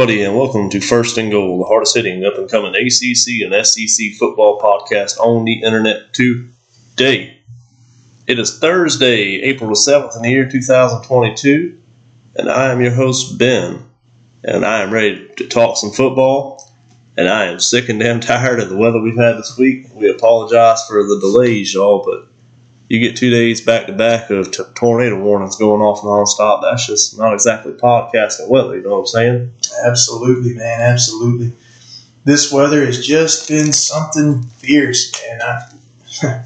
everybody, and welcome to First and Goal, the hardest hitting up and coming ACC and SEC football podcast on the internet today. It is Thursday, April the 7th in the year 2022, and I am your host, Ben, and I am ready to talk some football, and I am sick and damn tired of the weather we've had this week. We apologize for the delays, y'all, but you get two days back to back of t- tornado warnings going off nonstop. That's just not exactly podcasting weather, you know what I'm saying? Absolutely, man. Absolutely. This weather has just been something fierce, man. I,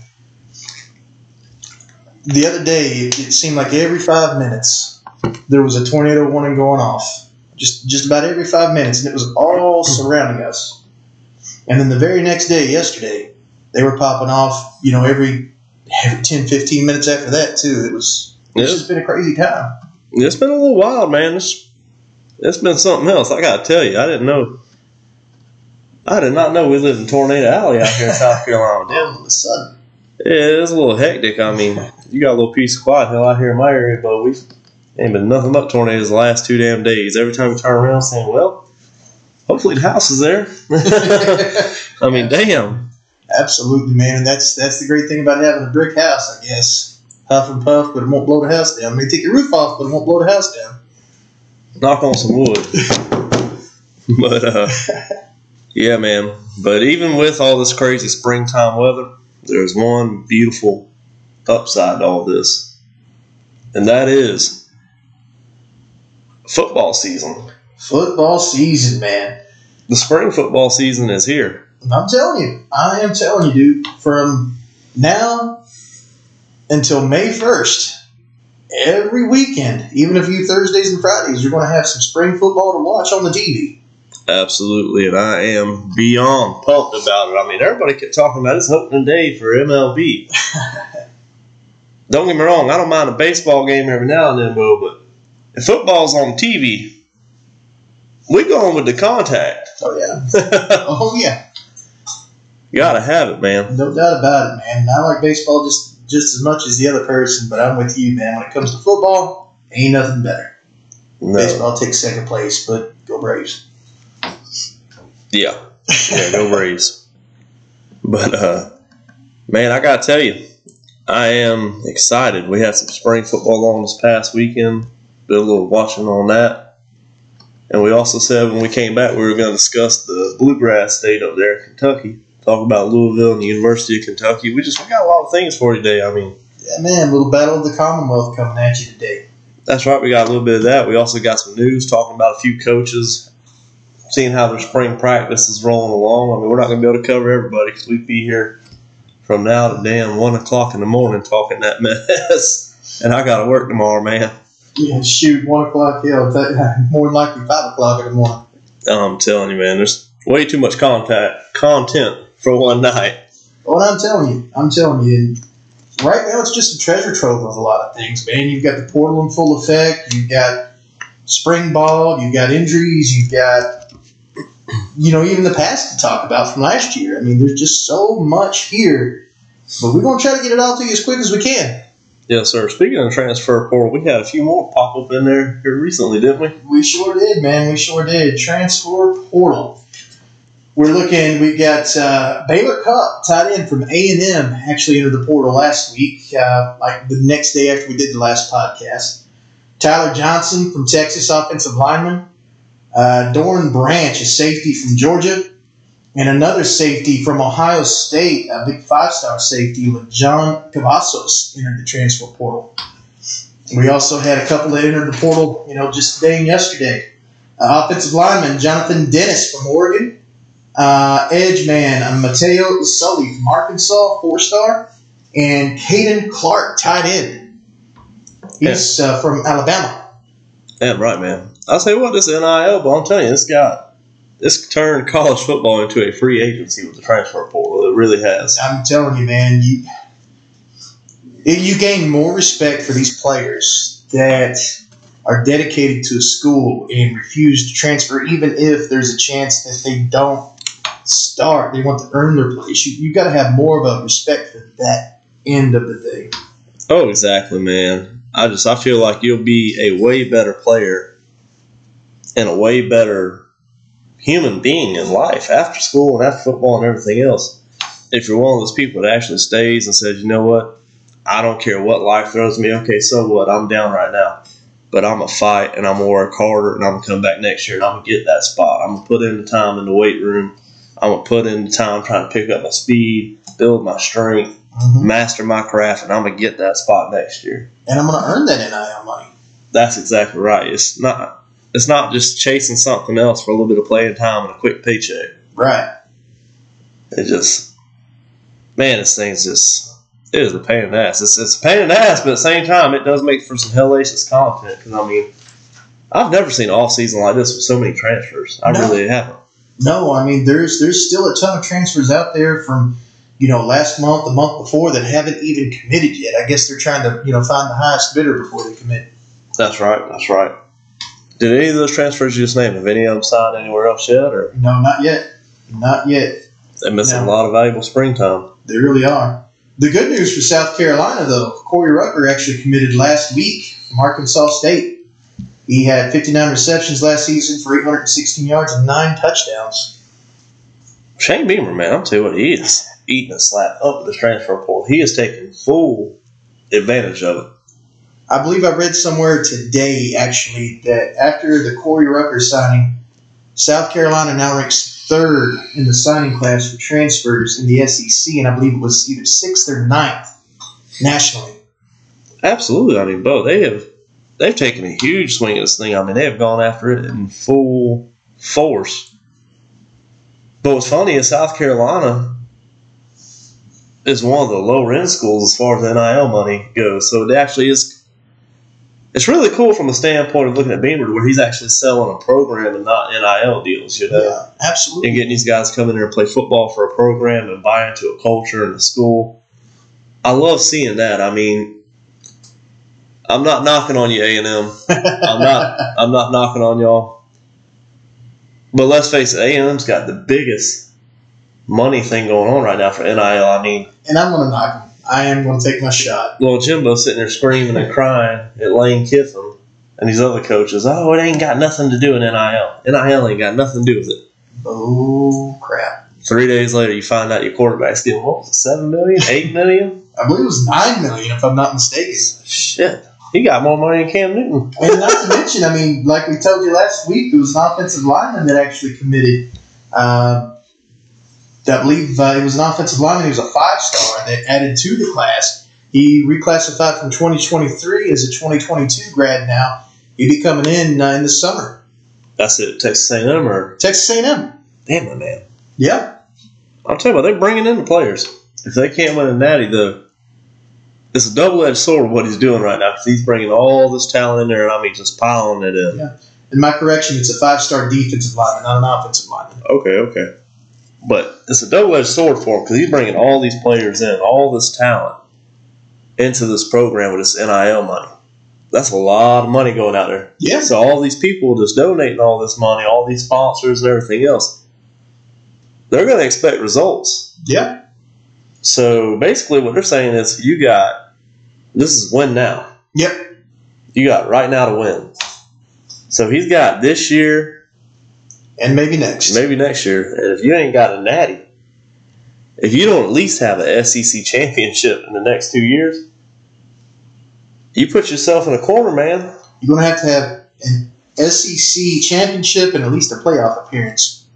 the other day, it, it seemed like every five minutes there was a tornado warning going off. Just just about every five minutes, and it was all surrounding us. And then the very next day, yesterday, they were popping off. You know, every every 10, 15 minutes after that too. It was it's Yeah. just been a crazy time. It's been a little wild, man. It's, it's been something else. I got to tell you, I didn't know. I did not know we lived in Tornado Alley out here in South Carolina. Then all of a sudden, Yeah, it's a little hectic. I mean, you got a little piece of quiet hill out here in my area, but we've ain't been nothing but tornadoes the last two damn days. Every time we turn around, saying, "Well, hopefully the house is there." I mean, damn. Absolutely, man. And that's that's the great thing about having a brick house, I guess. Huff and puff, but it won't blow the house down. It may take your roof off, but it won't blow the house down. Knock on some wood. but uh, yeah, man. But even with all this crazy springtime weather, there's one beautiful upside to all this, and that is football season. Football season, man. The spring football season is here. I'm telling you, I am telling you, dude. From now until May first, every weekend, even a few Thursdays and Fridays, you're going to have some spring football to watch on the TV. Absolutely, and I am beyond pumped about it. I mean, everybody kept talking about it's opening day for MLB. don't get me wrong, I don't mind a baseball game every now and then, bro, but if football's on TV, we going with the contact. Oh yeah, oh yeah. Gotta have it, man. No doubt about it, man. And I like baseball just just as much as the other person, but I'm with you, man. When it comes to football, ain't nothing better. No. Baseball takes second place, but go Braves. Yeah. Yeah, go Braves. But uh man, I gotta tell you, I am excited. We had some spring football on this past weekend. Did a little watching on that. And we also said when we came back we were gonna discuss the bluegrass state up there in Kentucky. Talk about Louisville and the University of Kentucky. We just we got a lot of things for you today. I mean, Yeah, man. Little battle of the Commonwealth coming at you today. That's right. We got a little bit of that. We also got some news talking about a few coaches, seeing how their spring practice is rolling along. I mean, we're not going to be able to cover everybody because we'd be here from now to damn one o'clock in the morning talking that mess. And I got to work tomorrow, man. Yeah, shoot, one o'clock. Yeah, more than likely five o'clock in the morning. I'm telling you, man. There's way too much contact content for one night. What I'm telling you, I'm telling you. Right now, it's just a treasure trove of a lot of things, man. You've got the portal in full effect. You've got spring ball. You've got injuries. You've got, you know, even the past to talk about from last year. I mean, there's just so much here, but we're gonna try to get it all to you as quick as we can. Yes, sir. Speaking of transfer portal, we had a few more pop up in there here recently, didn't we? We sure did, man. We sure did. Transfer portal. We're looking. We've got uh, Baylor Cupp tight end from A and M. Actually entered the portal last week, uh, like the next day after we did the last podcast. Tyler Johnson from Texas, offensive lineman. Uh, Dorn Branch, a safety from Georgia, and another safety from Ohio State, a big five-star safety, John Cavazos, entered the transfer portal. We also had a couple that entered the portal, you know, just today and yesterday. Uh, offensive lineman Jonathan Dennis from Oregon. Uh, edge man uh, Mataio Soli from Arkansas, four star. And Caden Clark, tight end. He's uh, from Alabama. Yeah, right, man. I'll tell you what, this NIL, but I'm telling you, this got this turned college football into a free agency with the transfer portal. It really has. I'm telling you, man, you you gain more respect for these players that are dedicated to a school and refuse to transfer, even if there's a chance that they don't start. They want to earn their place. You, you got to have more of a respect for that end of the thing. Oh, exactly, man. I just I feel like you'll be a way better player and a way better human being in life after school and after football and everything else. If you're one of those people that actually stays and says, you know what, I don't care what life throws me. Okay, so what? I'm down right now. But I'm to fight and I'm to work harder and I'm to come back next year and I'm to get that spot. I'm to put in the time in the weight room. I'm going to put in the time trying to pick up my speed, build my strength, Mhm. master my craft, and I'm going to get that spot next year. And I'm going to earn that NIL money. That's exactly right. It's not. It's not just chasing something else for a little bit of playing time and a quick paycheck. Right. It just, man, this thing's just, it is a pain in the ass. It's, it's a pain in the ass, but at the same time, it does make for some hellacious content. Because, I mean, I've never seen an off season like this with so many transfers. I No. really haven't. No, I mean there's there's still a ton of transfers out there from you know last month, the month before that haven't even committed yet. I guess they're trying to you know find the highest bidder before they commit. That's right. That's right. Did any of those transfers you just named, have any of them signed anywhere else yet? Or No, not yet, not yet. they're missing a lot of valuable springtime? They really are. The good news for South Carolina, though, Corey Rucker actually committed last week from Arkansas State. He had 59 receptions last season for 816 yards and nine touchdowns. Shane Beamer, man, I'll tell you what, he is eating a slap up at the transfer portal. He is taking full advantage of it. I believe I read somewhere today, actually, that after the Corey Rucker signing, South Carolina now ranks third in the signing class for transfers in the SEC, and I believe it was either sixth or ninth nationally. Absolutely. I mean, Bo, they have they've taken a huge swing at this thing. I mean, they have gone after it in full force. But what's funny is South Carolina is one of the lower end schools as far as NIL money goes. So it actually is. It's really cool from the standpoint of looking at Beamer, where he's actually selling a program and not NIL deals. You know, Yeah, absolutely. and getting these guys come in there and play football for a program and buy into a culture and a school. I love seeing that. I mean, I'm not knocking on you, A and M. I'm not. I'm not knocking on y'all. But let's face it, A and M's got the biggest money thing going on right now for NIL. I mean, and I'm going to knock him. I am going to take my shot. little Jimbo sitting there screaming and crying at Lane Kiffin and these other coaches. Oh, it ain't got nothing to do with NIL. NIL ain't got nothing to do with it. Oh, crap. Three days later, you find out your quarterback's getting what was it, seven million, eight million? I believe it was nine million, if I'm not mistaken. Shit, he got more money than Cam Newton. And not to mention, I mean, like we told you last week, there was an offensive lineman that actually committed. Uh, I believe uh, it was an offensive lineman. He was a five star that added to the class. He reclassified from 2023 as a 2022 grad. Now he'd be coming in uh, in the summer. That's it, Texas A&M or Texas A&M. damn it, man. Yeah, I'll tell you what, they're bringing in the players. If they can't win a natty, the it's a double edged sword what he's doing right now because he's bringing all this talent in there, and I mean just piling it in. Yeah. in my correction, it's a five star defensive lineman, not an offensive lineman. Okay, okay. But it's a double edged sword for him because he's bringing all these players in, all this talent into this program with this NIL money. That's a lot of money going out there. Yeah, So all these people just donating all this money, all these sponsors and everything else, they're going to expect results. yeah, So basically, what they're saying is, you got this is win now. yep, You got right now to win. So he's got this year, and maybe next. maybe next year, and if you ain't got a natty, if you don't at least have an SEC championship in the next two years, you put yourself in a corner, man. You're going to have to have an SEC championship and at least a playoff appearance.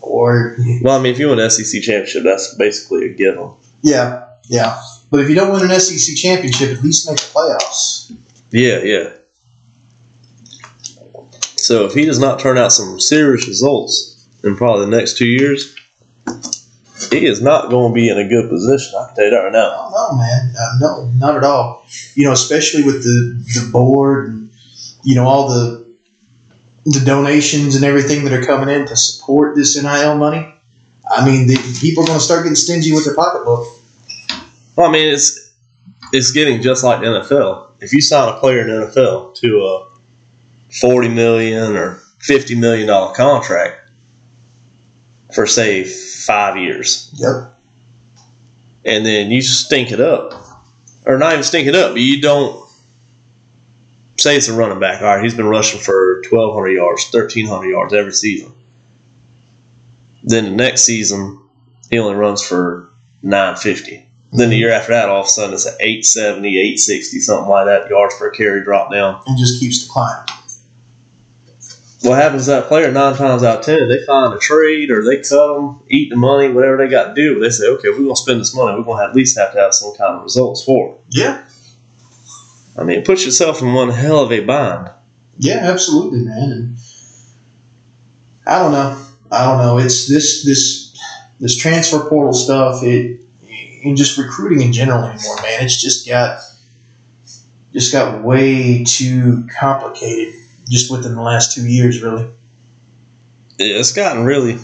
Or, Well, I mean, if you win an SEC championship, that's basically a given. yeah, yeah. But if you don't win an SEC championship, at least make the playoffs. Yeah, yeah. So if he does not turn out some serious results in probably the next two years, he is not going to be in a good position. I can tell you that right now. Oh, no, man. Uh, no, not at all. You know, especially with the, the board and, you know, all the the donations and everything that are coming in to support this NIL money. I mean, the people are going to start getting stingy with their pocketbook. Well, I mean, it's it's getting just like the NFL. If you sign a player in the NFL to a forty million or fifty million dollar contract for say five years, Yep. and then you stink it up, or not even stink it up, but you don't say it's a running back. All right, he's been rushing for twelve hundred yards, thirteen hundred yards every season. Then the next season, he only runs for 950. Then the mm-hmm. year after that, all of a sudden, it's at 870, 860, something like that. Yards per carry drop down. and just keeps declining. What happens to that player nine times out of ten? They find a trade or they cut them, eat the money, whatever they got to do. They say, okay, if we're going to spend this money, we're going to at least have to have some kind of results for it. Yeah, I mean, put yourself in one hell of a bind. yeah, absolutely, man. And I don't know, I don't know. It's this this this transfer portal stuff. It and just recruiting in general anymore, man. It's just got just got way too complicated just within the last two years, really. Yeah, It's gotten really,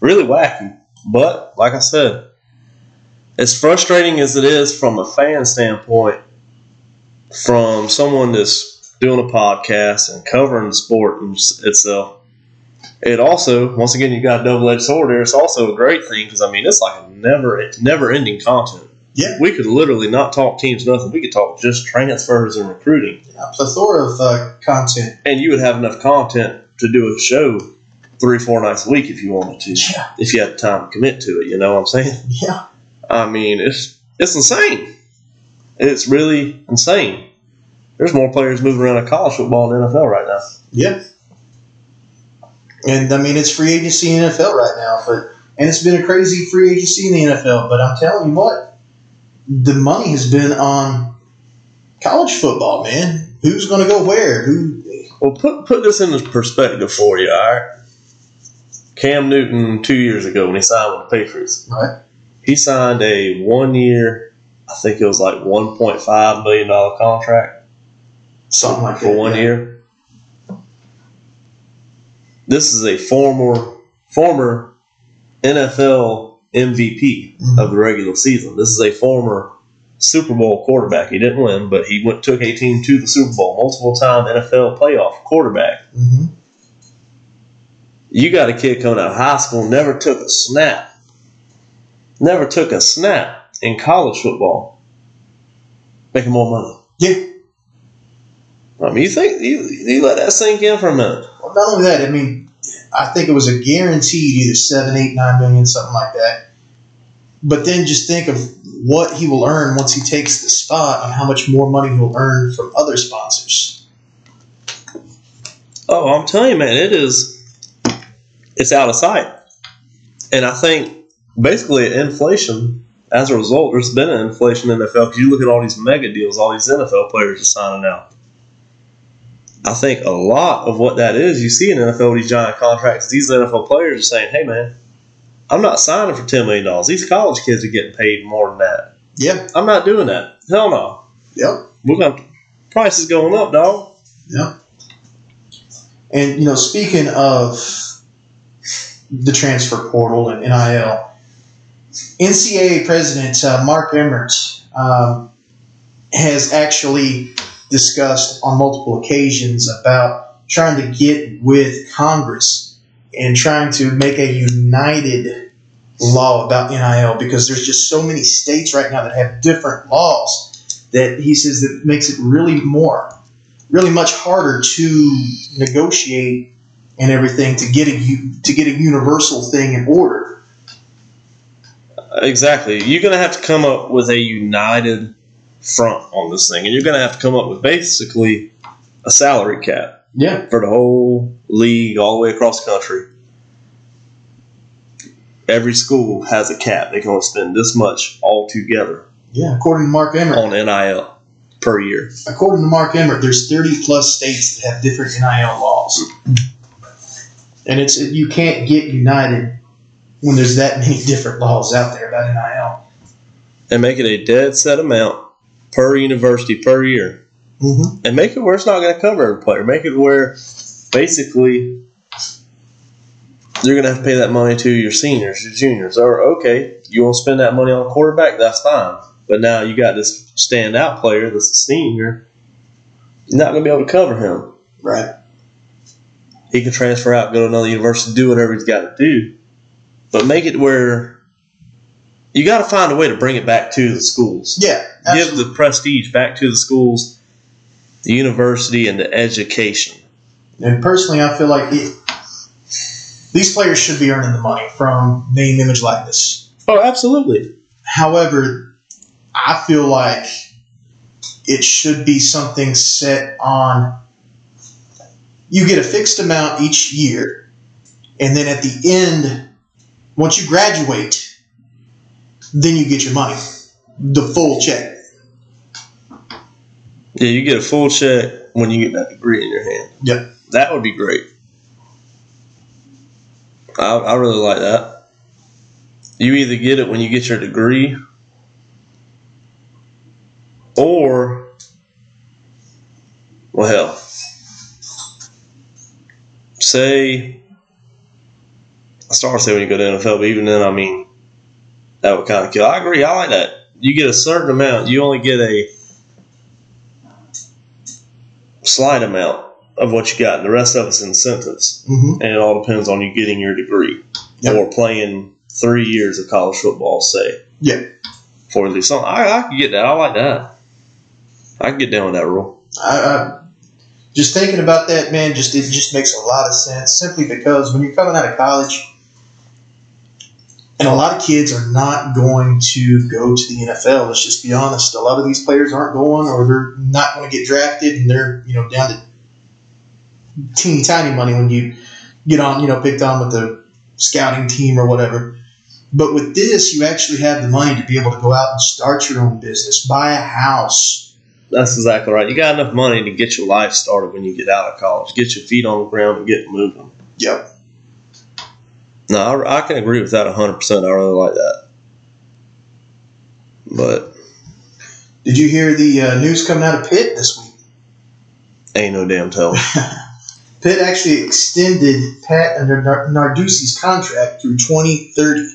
really wacky. But like I said, as frustrating as it is from a fan standpoint, from someone that's doing a podcast and covering the sport itself, it also, once again, you got a double edged sword there. It's also a great thing because I mean, it's like a never, never ending content. Yeah. we could literally not talk teams, nothing. We could talk just transfers and recruiting, A plethora of uh, content. and you would have enough content to do a show three, four nights a week if you wanted to, Yeah, if you had time to commit to it. You know what I'm saying? yeah, I mean, it's it's insane. It's really insane. There's more players moving around in college football the NFL right now. yeah. And I mean, it's free agency in the NFL right now, but and it's been a crazy free agency in the NFL. But I'm telling you what, the money has been on college football, man. Who's going to go where? Who? Well, put put this into perspective for you. All right, Cam Newton two years ago when he signed with the Patriots, Right. he signed a one year, I think it was like one point five million dollar contract Something like that. for that. one yeah. year. This is a former former NFL MVP Mhm. of the regular season. This is a former Super Bowl quarterback. He didn't win, but he went took a team to the Super Bowl, multiple time NFL playoff quarterback. Mhm. You got a kid coming out of high school, never took a snap, never took a snap in college football, making more money. Yeah. I mean, you think you, you let that sink in for a minute. Not only that, I mean, I think it was a guaranteed either seven, eight, nine million, something like that. But then just think of what he will earn once he takes the spot and how much more money he'll earn from other sponsors. Oh, I'm telling you, man, it is. It's out of sight, and I think basically inflation. As a result, there's been an inflation in the NFL because you look at all these mega deals, all these NFL players are signing out. I think a lot of what that is, you see in NFL these giant contracts. These NFL players are saying, "Hey, man, I'm not signing for ten million dollars. These college kids are getting paid more than that. Yeah. I'm not doing that. Hell no. Yep. We're gonna prices going up, dog. Yep. And you know, speaking of the transfer portal and NIL, NCAA President uh, Mark Emmert um, has actually discussed on multiple occasions about trying to get with Congress and trying to make a united law about NIL because there's just so many states right now that have different laws that he says that makes it really more really much harder to negotiate and everything to get a to get a universal thing in order. Exactly. You're going to have to come up with a united front on this thing, and you're going to have to come up with basically a salary cap Yeah, for the whole league all the way across the country. Every school has a cap. They can only spend this much all together yeah. According to Mark Emmert, on NIL per year. according to Mark Emmert, there's 30 plus states that have different NIL laws, and it's you can't get united when there's that many different laws out there about NIL. And make it a dead set amount per university per year. Mm-hmm. and make it where it's not going to cover every player. Make it where basically you're going to have to pay that money to your seniors, your juniors. Or okay, you want to spend that money on a quarterback? That's fine. But now you got this standout player that's a senior. You're not going to be able to cover him. Right. He can transfer out, go to another university, do whatever he's got to do. But make it where you got to find a way to bring it back to the schools. Yeah. Give the prestige back to the schools, the university, and the education. And personally, I feel like it, these players should be earning the money from name, image, likeness. Oh, absolutely. However, I feel like it should be something set on. You get a fixed amount each year, and then at the end, once you graduate, then you get your money, the full check. Yeah, you get a full check when you get that degree in your hand. Yep. That would be great. I, I really like that. You either get it when you get your degree, or, well, hell, say, I started to say when you go to NFL, but even then, I mean, that would kind of kill. I agree. I like that. You get a certain amount. You only get a slight amount of what you got. And the rest of it's incentives, Mm-hmm. and it all depends on you getting your degree Yep. or playing three years of college football, say. Yeah. For at least something. I, I can get that. I like that. I can get down with that rule. I, I just thinking about that, man. Just it just makes a lot of sense. Simply because when you're coming out of college, and a lot of kids are not going to go to the NFL. Let's just be honest. A lot of these players aren't going, or they're not going to get drafted, and they're you know down to teeny tiny money when you get on, you know, picked on with the scouting team or whatever. But with this, you actually have the money to be able to go out and start your own business, buy a house, That's exactly right. You got enough money to get your life started when you get out of college. Get your feet on the ground and get moving. Yep. No, I, I can agree with that 100%. I really like that. But Did you hear the uh, news coming out of Pitt this week? ain't no damn telling. Pitt actually extended Pat Nar- Narduzzi's contract through 2030.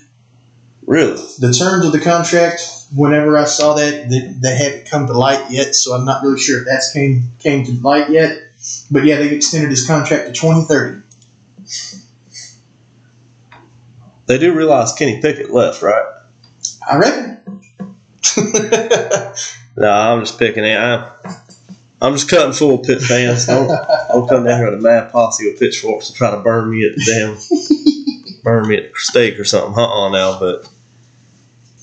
really? The terms of the contract, whenever I saw that, they, they haven't come to light yet, so I'm not really sure if that's came came to light yet. But yeah, they extended his contract to 2030. They do realize Kenny Pickett left, right? I reckon. No, I'm just picking it. I'm, I'm just cutting full Pitt fans. Don't, don't come down here with a mad posse with pitchforks and try to burn me at the damn, burn me at the stake or something. Uh-uh now, but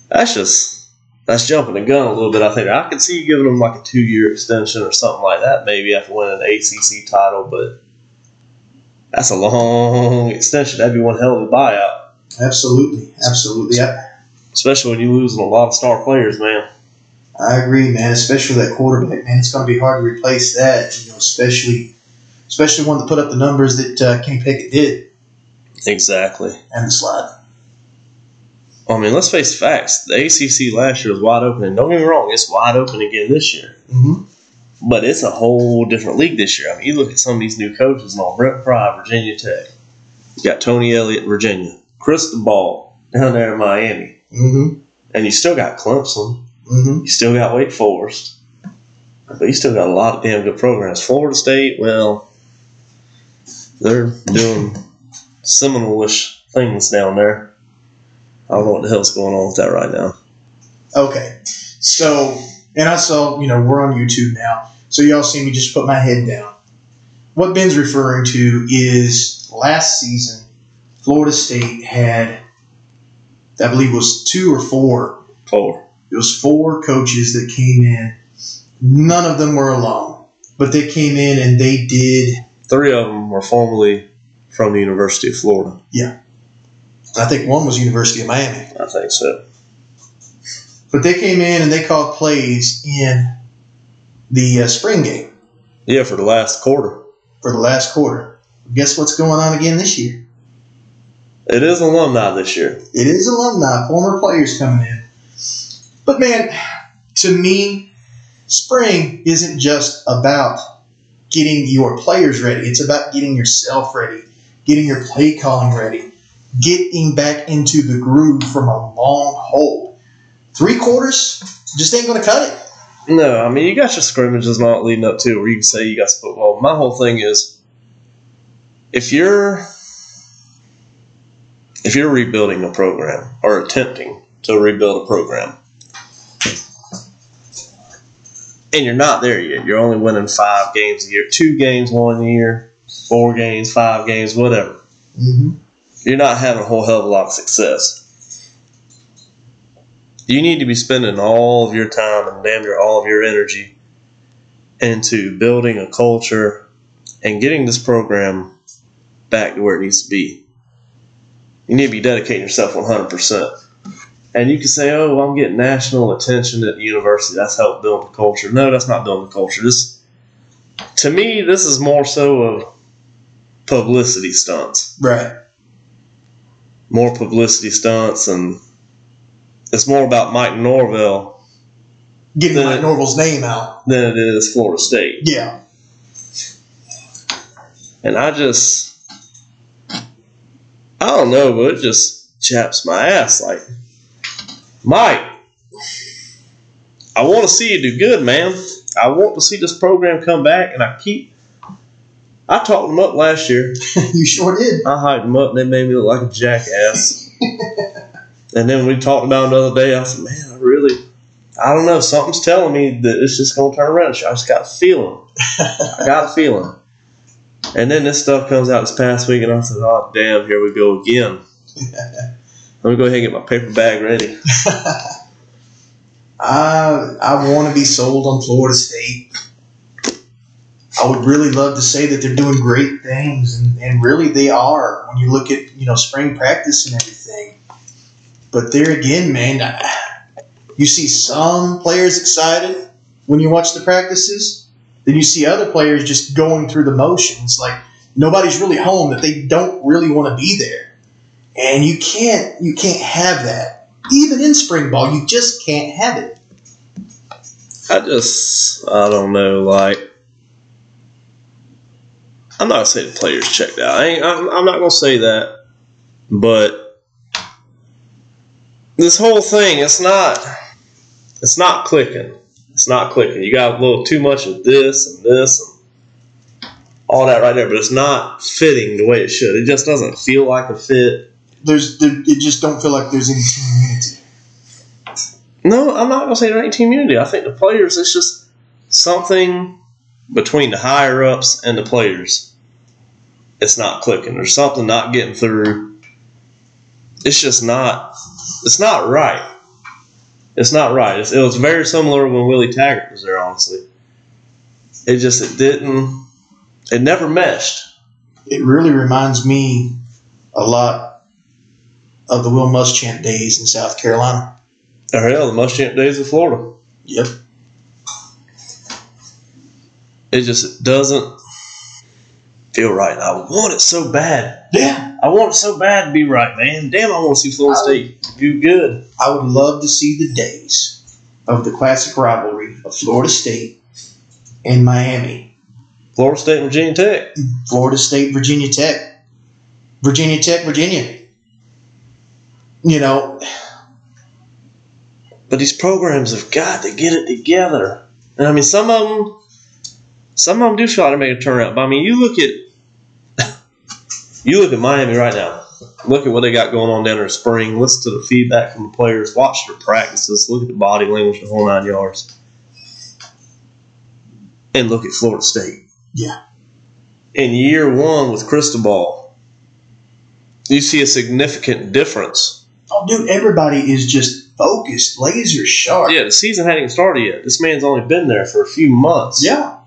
that's just, that's jumping the gun a little bit, I think. I could see you giving them like a two-year extension or something like that maybe after winning the ACC title, but that's a long extension. That'd be one hell of a buyout, absolutely, absolutely. I, especially when you're losing a lot of star players, man. I agree, man. Especially that quarterback, man. It's going to be hard to replace that. You know, especially, especially one to put up the numbers that uh, Kenny Pickett did Exactly. and the slide. I mean, let's face facts. The ACC last year was wide open, and don't get me wrong, it's wide open again this year. Mm-hmm. But it's a whole different league this year. I mean, you look at some of these new coaches and all. Brent Pry, Virginia Tech. You got Tony Elliott, Virginia. Cristobal down there in Miami. Mm-hmm. And you still got Clemson. Mm-hmm. You still got Wake Forest. But you still got a lot of damn good programs. Florida State, well, they're doing Seminole-ish things down there. I don't know what the hell's going on with that right now. Okay. So, and I saw, you know, we're on YouTube now. So y'all see me just put my head down. What Ben's referring to is last season, Florida State had, I believe it was two or four. Four. It was four coaches that came in. None of them were alone, but they came in and they did. Three of them were formerly from the University of Florida. Yeah, I think one was University of Miami. I think so. But they came in and they called plays in the uh, spring game Yeah, for the last quarter. for the last quarter. Guess what's going on again this year? It is alumni this year. It is alumni, former players coming in. But man, to me, spring isn't just about getting your players ready. It's about getting yourself ready, getting your play calling ready, getting back into the groove from a long hold. Three quarters just ain't going to cut it. No, I mean you got your scrimmages not leading up to where you can say you got football. My whole thing is if you're if you're rebuilding a program or attempting to rebuild a program and you're not there yet, you're only winning five games a year, two games one year, four games, five games, whatever. Mm-hmm. you're not having a whole hell of a lot of success. You need to be spending all of your time and damn near all of your energy into building a culture and getting this program back to where it needs to be. You need to be dedicating yourself 100%. And you can say, oh, well, I'm getting national attention at the university. That's helped build the culture. No, that's not building the culture. This, to me, this is more so of publicity stunts. Right. More publicity stunts, and it's more about Mike Norvell Getting Mike Norvell's name out. than it is Florida State. Yeah. And I just, I don't know, but it just chaps my ass. Like, Mike, I want to see you do good, man. I want to see this program come back, and I keep. I talked them up last year. you sure did. I hyped them up, and they made me look like a jackass. and then we talked about it another day. I said, man, I really, I don't know. Something's telling me that it's just going to turn around. I just got a feeling. I got a feeling. And then this stuff comes out this past week, and I said, oh, damn, here we go again. Let me go ahead and get my paper bag ready. I I want to be sold on Florida State. I would really love to say that they're doing great things, and, and really they are when you look at you know spring practice and everything. But there again, man, I- you see some players excited when you watch the practices. Then you see other players just going through the motions, like nobody's really home, that they don't really want to be there, and you can't you can't have that. Even in spring ball, you just can't have it. I just, I don't know, like, I'm not gonna say the players checked out. I I'm, I'm not gonna say that, but this whole thing, it's not, it's not clicking. It's not clicking. You got a little too much of this and this and all that right there, but it's not fitting the way it should. It just doesn't feel like a fit. there's there, it just don't feel like there's any unity. No, I'm not gonna say there ain't team unity. I think the players, it's just something between the higher ups and the players. It's not clicking. There's something not getting through. It's just not. It's not right. It's not right. It's, it was very similar when Willie Taggart was there. Honestly, it just it didn't. It never meshed. It really reminds me a lot of the Will Muschamp days in South Carolina. Oh, or hell, the Muschamp days of Florida. Yep. It just doesn't feel right. I want it so bad. Yeah. I want it so bad to be right, man. Damn, I want to see Florida I- State do good. I would love to see the days of the classic rivalry of Florida State and Miami. Florida State Virginia Tech. Florida State, Virginia Tech. Virginia Tech, Virginia. You know, But these programs have got to get it together. And I mean, some of them, some of them do try to make a turnaround. But I mean, you look at, you look at Miami right now. Look at what they got going on down there in spring. Listen to the feedback from the players. Watch their practices. Look at the body language, the whole nine yards. And look at Florida State. Yeah. In year one with Cristobal, you see a significant difference. oh, dude, everybody is just focused, laser sharp. Yeah, the season hadn't even started yet. This man's only been there for a few months. Yeah.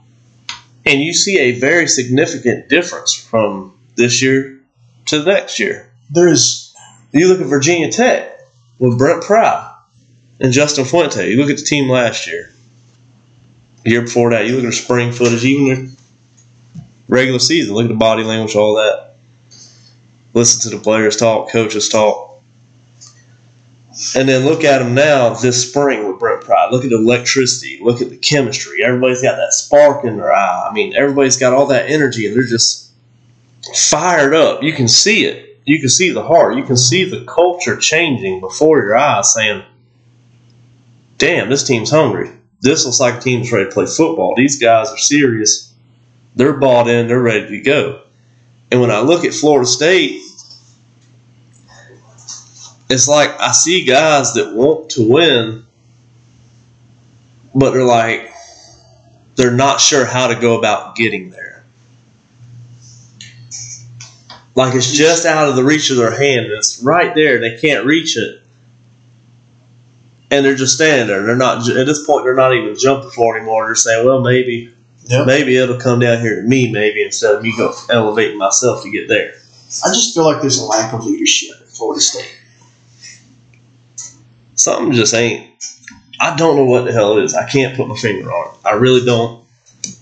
And you see a very significant difference from this year to the next year. There's You look at Virginia Tech with Brent Pry and Justin Fuente. You look at the team last year. The year before that, you look at their spring footage, even their regular season. Look at the body language, all that. Listen to the players talk, coaches talk. And then look at them now this spring with Brent Pry. Look at the electricity. Look at the chemistry. Everybody's got that spark in their eye. I mean, everybody's got all that energy, and they're just fired up. You can see it. You can see the heart. You can see the culture changing before your eyes, saying, "Damn, this team's hungry. This looks like a team's ready to play football. These guys are serious. They're bought in. They're ready to go." And when I look at Florida State, it's like I see guys that want to win, but they're like, they're not sure how to go about getting there. like it's just out of the reach of their hand. It's right there. They can't reach it, and they're just standing there. They're not at this point. They're not even jumping for it anymore. They're saying, "Well, maybe, Yep. maybe it'll come down here to me, maybe instead of me go elevating myself to get there." I just feel like there's a lack of leadership at Florida State. Something just ain't. I don't know what the hell it is. I can't put my finger on it. I really don't.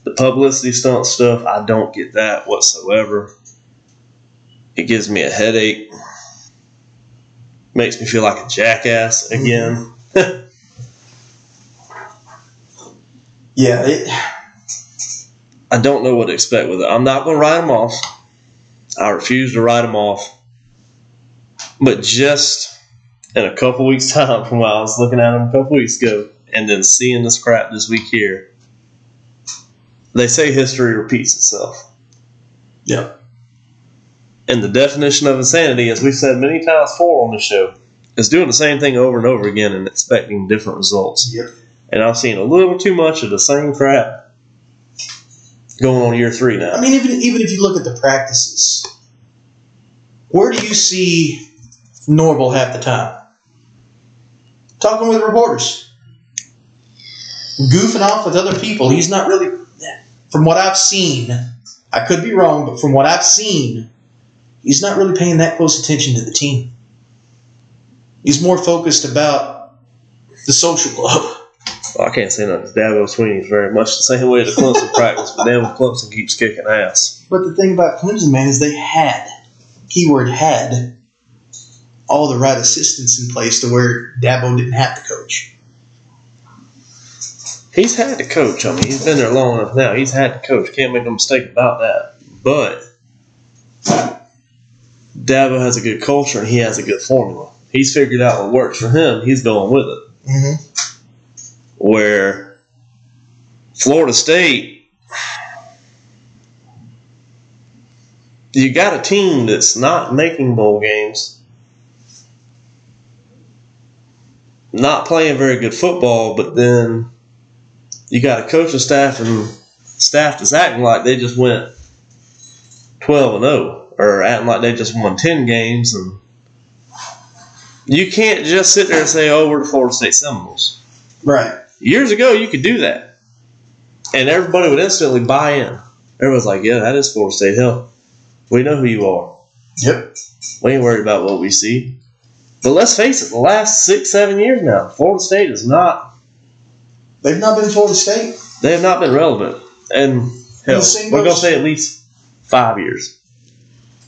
The publicity stunt stuff, I don't get that whatsoever. It gives me a headache. Makes me feel like a jackass again. Yeah, it, I don't know what to expect with it. I'm not going to write them off. I refuse to write them off. But just in a couple weeks' time from when I was looking at them a couple weeks ago and then seeing this crap this week here, they say history repeats itself. yeah, And the definition of insanity, as we've said many times before on the show, is doing the same thing over and over again and expecting different results. yep. And I've seen a little too much of the same crap going on year three now. I mean, even even if you look at the practices, where do you see Norvell half the time? Talking with reporters, goofing off with other people. He's not really, from what I've seen, I could be wrong, but from what I've seen, he's not really paying that close attention to the team. He's more focused about the social club. Well, I can't say nothing. Dabo Sweeney's very much the same way the Clemson practice, but damn, Clemson keeps kicking ass. But the thing about Clemson, man, is they had, keyword had, all the right assistants in place to where Dabo didn't have to coach. He's had to coach. I mean, he's been there long enough now. He's had to coach. Can't make no mistake about that. But Dabo has a good culture and he has a good formula. He's figured out what works for him. He's going with it. Mm-hmm. Where Florida State, you got a team that's not making bowl games, not playing very good football, but then you got a coaching staff and staff that's acting like they just went 12 and 0 or acting like they just won 10 games and you can't just sit there and say oh we're the Florida State Seminoles. Right. years ago you could do that and everybody would instantly buy in. Everyone's like yeah that is Florida State. Hell we know who you are. Yep. we ain't worried about what we see but let's face it the last six seven years now Florida State is not They've not been Florida State. they have not been relevant and hell we're gonna say at least five years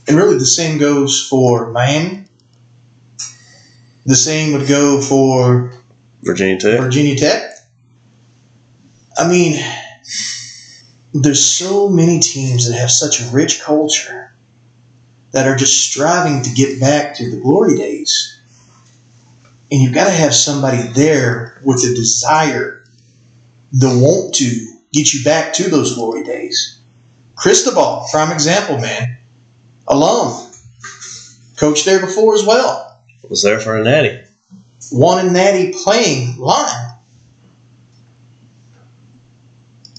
And really, the same goes for Miami. The same would go for Virginia Tech Virginia Tech. I mean, there's so many teams that have such a rich culture that are just striving to get back to the glory days. And you've got to have somebody there with the desire, the want to get you back to those glory days. Cristobal, prime example, man. Alum. Coached there before as well. was there for a natty One in Natty playing line.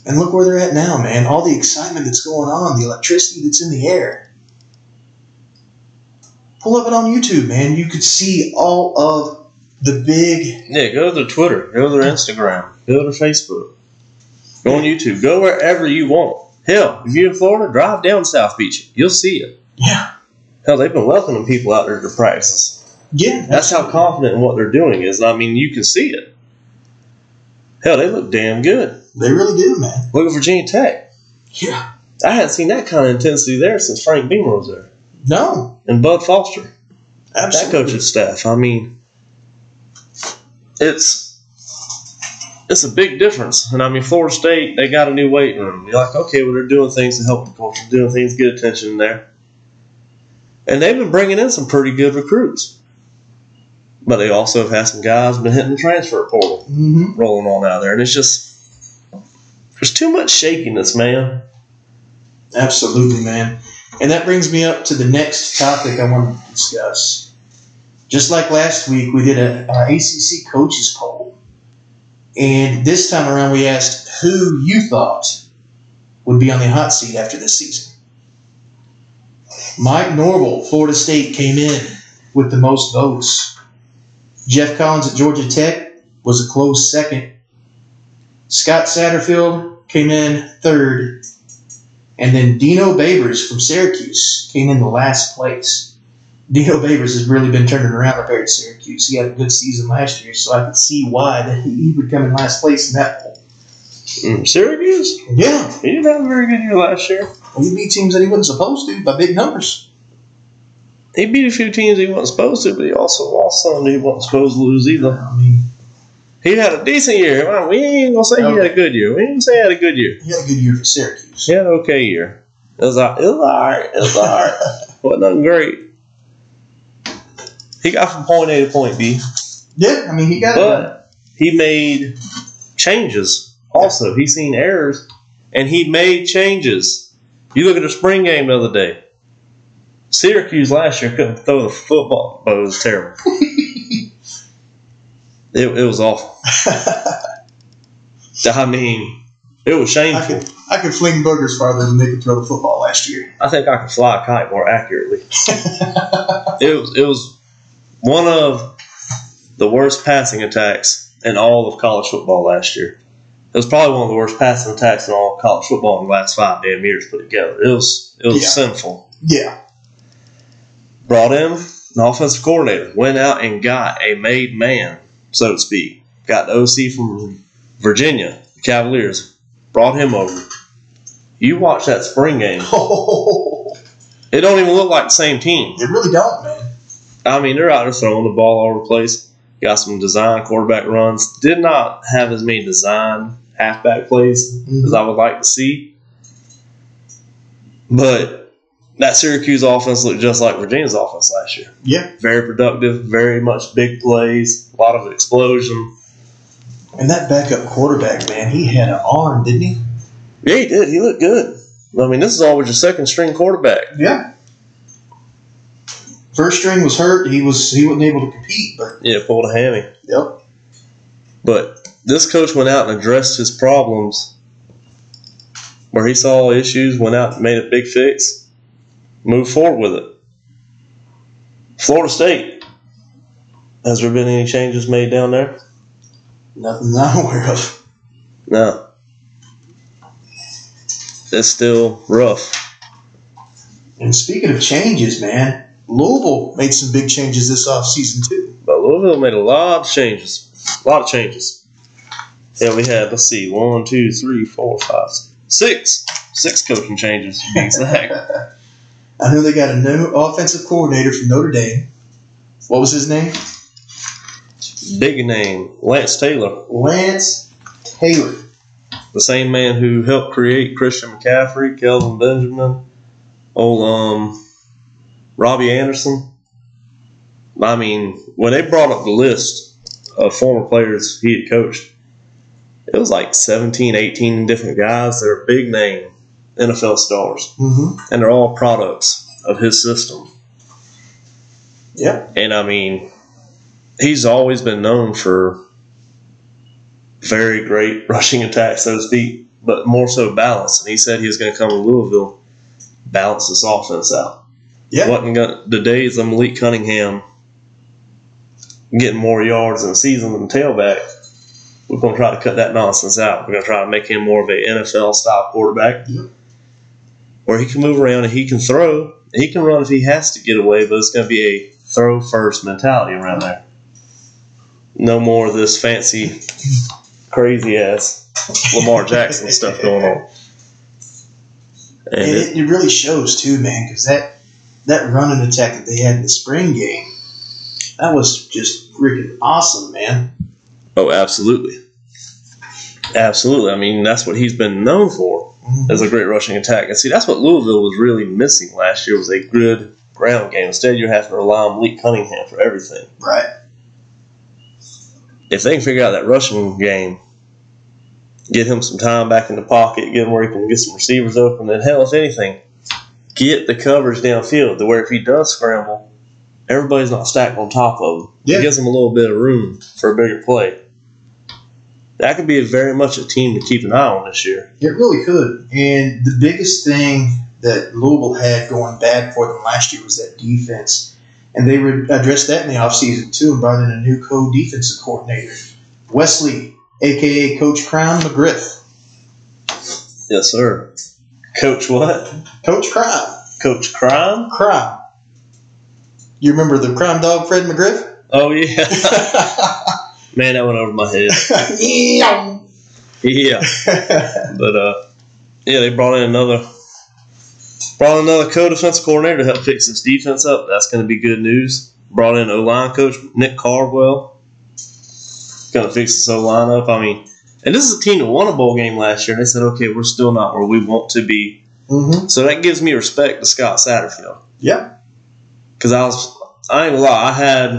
And look where they're at now, man. All the excitement that's going on, the electricity that's in the air. Pull up it on YouTube, man. You could see all of the big. Yeah, go to their Twitter, go to their Instagram, go to their Facebook, go on YouTube, go wherever you want. Hell, if you're in Florida, drive down South Beach. You'll see it. Yeah. Hell, they've been welcoming people out there to practices. Yeah. That's how confident in what they're doing is. I mean, you can see it. Hell, they look damn good. They really do, man. Look at Virginia Tech. Yeah. I hadn't seen that kind of intensity there since Frank Beamer was there. No. And Bud Foster, Absolutely. that coaching staff. I mean, it's it's a big difference. And I mean, Florida State, they got a new weight room. You're like, okay, well, they're doing things to help the culture, doing things to get attention there. And they've been bringing in some pretty good recruits. But they also have had some guys been hitting the transfer portal, hmm rolling on out there. And it's just, there's too much shakiness, man. Absolutely, man. And that brings me up to the next topic I want to discuss. Just like last week, we did a, uh, a ACC coaches poll, and this time around, we asked who you thought would be on the hot seat after this season. Mike Norvell, Florida State, came in with the most votes. Geoff Collins at Georgia Tech was a close second. Scott Satterfield came in third. And then Dino Babers from Syracuse came in the last place. Dino Babers has really been turning around up there at Syracuse. He had a good season last year, so I could see why that he would come in last place in that poll. Mm, Syracuse? Yeah, He didn't have a very good year last year. he beat teams that he wasn't supposed to by big numbers. He beat a few teams he wasn't supposed to, but he also lost some he wasn't supposed to lose either. I mean, He had a decent year. We ain't gonna say he had a good year. We ain't gonna say he had a good year. he had a good year for Syracuse. He had an okay year. It was, all- it was alright. It was alright. wasn't nothing great. He got from point A to point B, Yeah, I mean, he got it. but he made changes. Also, he seen errors, and he made changes. You look at the spring game the other day. Syracuse last year couldn't throw the football, but it was terrible. it, it was awful. I mean, it was I shameful. could, I could fling burgers farther than they could throw the football last year. I think I could fly a kite more accurately. it was it was one of the worst passing attacks in all of college football last year. It was probably one of the worst passing attacks in all of college football in the last five damn years put together. It was it was Yeah. sinful. Yeah. Brought in an offensive coordinator, went out and got a made man, so to speak. Got the OC from Virginia, the Cavaliers, brought him over. You watch that spring game. It don't even look like the same team. It really don't, man. I mean, they're out there throwing the ball all over the place. Got some design quarterback runs. Did not have as many design halfback plays mm-hmm. as I would like to see. But that Syracuse offense looked just like Virginia's offense last year. Yeah. Very productive, very much big plays, a lot of explosion. And that backup quarterback, man, he had an arm, didn't he? Yeah, he did. He looked good. I mean, this is always your second string quarterback. Yeah. First string was hurt. He was he wasn't able to compete, but Yeah, pulled a hammy. yep. But this coach went out and addressed his problems where he saw issues, went out and made a big fix, moved forward with it. Florida State. Has there been any changes made down there? Nothing that I'm aware of. No. It's still rough. And speaking of changes, man, Louisville made some big changes this offseason too. But Louisville made a lot of changes. A lot of changes. Yeah, we had, let's see, one, two, three, four, five, six. Six coaching changes to be exact. I know they got a new offensive coordinator from Notre Dame. What was his name? Big name, Lance Taylor. Lance Taylor. the same man who helped create Christian McCaffrey, Kelvin Benjamin, old um, Robbie Anderson. I mean, when they brought up the list of former players he had coached, it was like 17, 18 different guys They're big name NFL stars, Mm-hmm. and they're all products of his system. Yeah. And I mean, he's always been known for very great rushing attacks, so to speak, but more so balance. And he said he was going to come to Louisville, balance this offense out. Yeah. Wasn't gonna, the days of Malik Cunningham getting more yards in the season than tailback. We're going to try to cut that nonsense out. We're going to try to make him more of an NFL style quarterback, Yep. where he can move around and he can throw. He can run if he has to get away, but it's going to be a throw first mentality around there. No more of this fancy, crazy ass Lamar Jackson stuff going on. And And it, it, it really shows too, man, because that that running attack that they had in the spring game, that was just freaking awesome, man. oh, absolutely, absolutely. I mean, that's what he's been known for mm-hmm. as a great rushing attack. And see, that's what Louisville was really missing last year was a good ground game. Instead, you're having to rely on Malik Cunningham for everything. Right. if they can figure out that rushing game, get him some time back in the pocket, get him where he can get some receivers open, then hell, if anything, get the coverage downfield to where if he does scramble, everybody's not stacked on top of him. Yeah. It gives him a little bit of room for a bigger play. That could be very much a team to keep an eye on this year. It really could. And the biggest thing that Louisville had going bad for them last year was that defense. And they re- addressed that in the offseason too and brought in a new co defensive coordinator, Wesley, aka Coach Crown McGriff. Yes, sir. Coach what? Coach Crown. Coach Crime? Crown. You remember the crime dog, Fred McGriff? Oh yeah. Man, that went over my head. yeah. Yeah. But uh yeah, they brought in another brought in another co defensive coordinator to help fix this defense up. That's gonna be good news. Brought in O line coach Nick Cardwell. Gonna fix this O line up. I mean and this is a team that won a bowl game last year and they said, Okay, we're still not where we want to be. mm-hmm. So that gives me respect to Scott Satterfield. Yeah. Because I was I ain't gonna lie, I had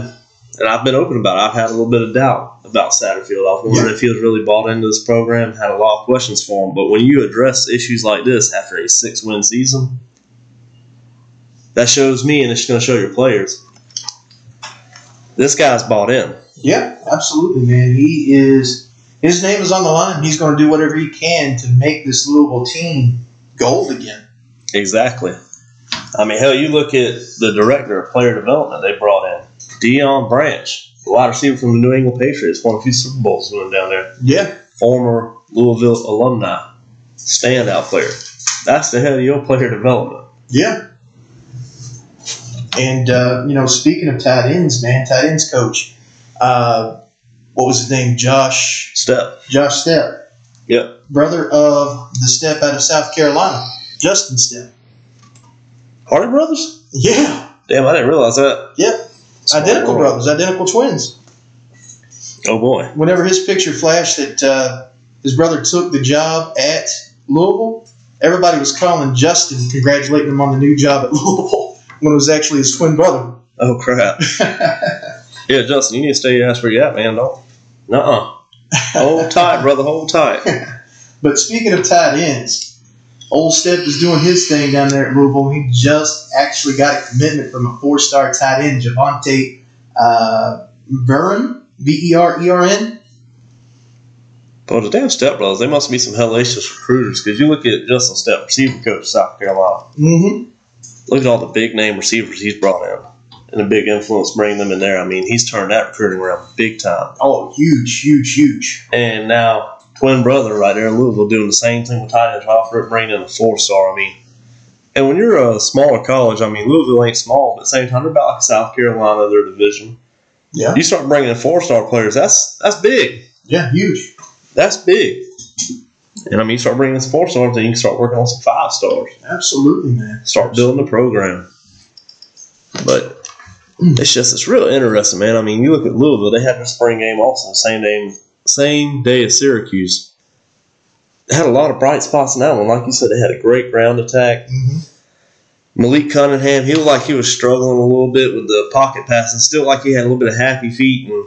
and I've been open about it, I've had a little bit of doubt about Satterfield. I was wondering Yeah. if he was really bought into this program, had a lot of questions for him. But when you address issues like this after a six win season, that shows me and it's gonna show your players. This guy's bought in. Yeah, absolutely, man. He is. His name is on the line. He's going to do whatever he can to make this Louisville team gold again. Exactly. I mean, hell, you look at the director of player development they brought in, Deion Branch, the wide receiver from the New England Patriots, won a few Super Bowls with him down there. Yeah, former Louisville alumni, standout player. That's the head of your player development. yeah. And uh, you know, speaking of tight ends, man, tight ends coach, uh, what was his name? Josh Stepp. Josh Stepp, Yep. brother of the Stepp out of South Carolina, Justin Stepp. Hardy Brothers? Yeah, Damn, I didn't realize that. yep. Identical brothers, identical twins. Oh boy. whenever his picture flashed that uh, his brother took the job at Louisville, everybody was calling Justin, congratulating him on the new job at Louisville, when it was actually his twin brother. Oh crap. Yeah, Justin, you need to stay your ass where you at, man. Don't. Nuh-uh. Hold tight, brother. Hold tight. but speaking of tight ends, Old Stepp is doing his thing down there at Louisville. He just actually got a commitment from a four-star tight end, Javante uh, Veren, V-E-R-E-R-N. But the damn Step Brothers, they must be some hellacious recruiters because you look at Justin Stepp, receiver coach South Carolina. Mm-hmm. Look at all the big name receivers he's brought in and a big influence bringing them in there. I mean, he's turned that recruiting around big time. Oh, huge, huge, huge. And now, twin brother right there in Louisville doing the same thing with tight ends, it, bringing in a four star. I mean, and when you're a smaller college, I mean, Louisville ain't small, but at the same time, they're about like South Carolina, their division. Yeah. You start bringing in four star players, that's that's big. Yeah, huge. That's big. And I mean, you start bringing in four stars, then you can start working on some five stars. Absolutely, man. Start building the program. But it's just it's real interesting, man. I mean, you look at Louisville; they had their spring game also the same day, same day as Syracuse. They had a lot of bright spots in that one. Like you said, they had a great ground attack. Mm-hmm. Malik Cunningham, he looked like he was struggling a little bit with the pocket passing. Still, like he had a little bit of happy feet and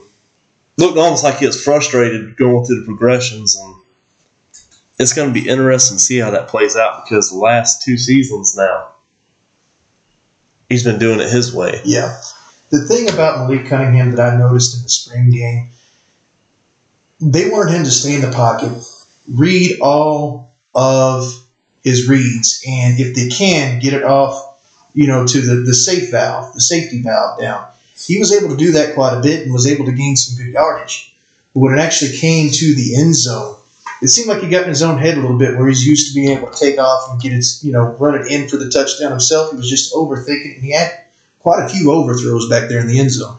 looked almost like he was frustrated going through the progressions. And it's going to be interesting to see how that plays out because the last two seasons now, he's been doing it his way. Yeah. The thing about Malik Cunningham that I noticed in the spring game, they wanted him to stay in the pocket, read all of his reads, and if they can, get it off, you know, to the, the safe valve, the safety valve down. He was able to do that quite a bit and was able to gain some good yardage. But when it actually came to the end zone, it seemed like he got in his own head a little bit where he's used to being able to take off and get his, you know, run it in for the touchdown himself. He was just overthinking it. And he had quite a few overthrows back there in the end zone.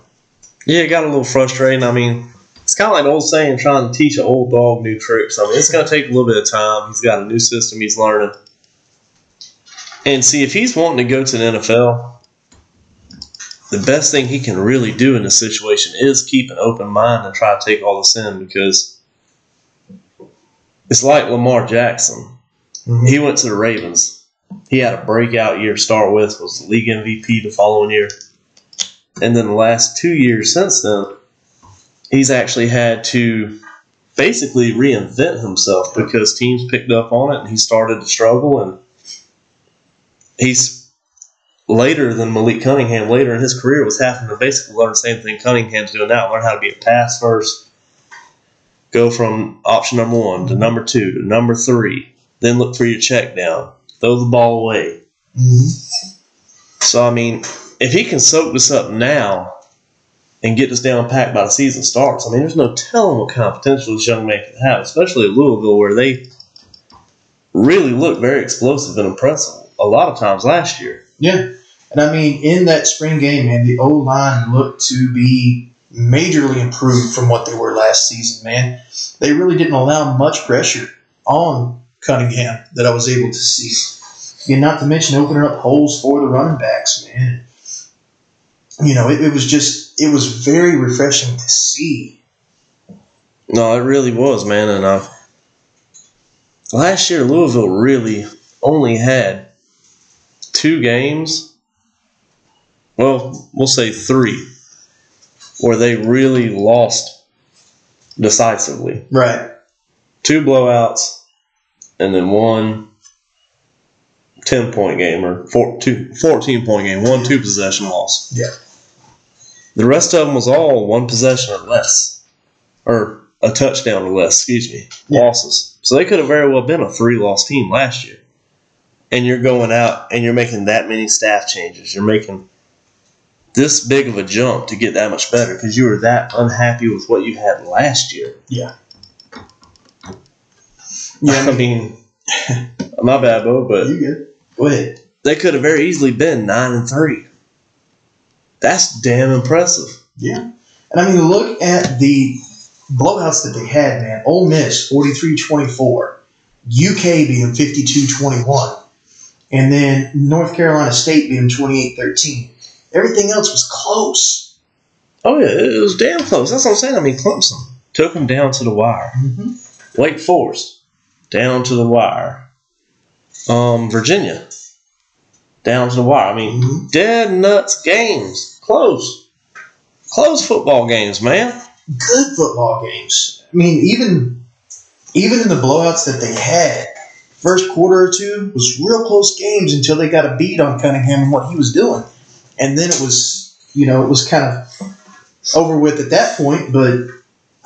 Yeah, it got a little frustrating. I mean, it's kind of like the old saying, trying to teach an old dog new tricks. I mean, it's going to take a little bit of time. He's got a new system he's learning. And see, if he's wanting to go to the NFL, the best thing he can really do in this situation is keep an open mind and try to take all this in because it's like Lamar Jackson. Mm-hmm. He went to the Ravens. He had a breakout year to start with, was league MVP the following year. And then the last two years since then, he's actually had to basically reinvent himself because teams picked up on it and he started to struggle and he's later than Malik Cunningham later in his career was having to basically learn the same thing Cunningham's doing now, learn how to be a pass first, go from option number one to number two to number three, then look for your check down, throw the ball away, Mm-hmm. So I mean, if he can soak this up now and get this down packed by the season starts, I mean, there's no telling what kind of potential this young man can have, especially at Louisville, where they really look very explosive and impressive a lot of times last year. Yeah. And I mean, in that spring game, man, the O line looked to be majorly improved from what they were last season, man. They really didn't allow much pressure on Cunningham that I was able to see. And not to mention opening up holes for the running backs, man. You know, it, it was just, it was very refreshing to see. No, it really was, man. And uh, last year, Louisville really only had two games. Well, we'll say three, where they really lost decisively. Right. Two blowouts, and then one 10 point game or four, two, 14 point game, one two possession loss. Yeah. The rest of them was all one possession or less, or a touchdown or less, excuse me, Yeah. losses. So they could have very well been a three loss team last year. And you're going out and you're making that many staff changes. You're making this big of a jump to get that much better because you were that unhappy with what you had last year. Yeah. I mean, my bad, Bo, but you good. Go ahead. they could have very easily been nine and three. That's damn impressive. Yeah. And I mean, look at the blowouts that they had, man. Ole Miss, 43 24. UK beat them 52 21. And then North Carolina State beat them 28 13. Everything else was close. Oh yeah, it was damn close. That's what I'm saying. I mean, Clemson took them down to the wire. Mm-hmm. Wake Forest down to the wire. Um, Virginia down to the wire. I mean, Mhm. dead nuts games, close, close football games, man. Good football games. I mean, even even in the blowouts that they had, first quarter or two was real close games until they got a beat on Cunningham and what he was doing. And then it was, you know, it was kind of over with at that point. But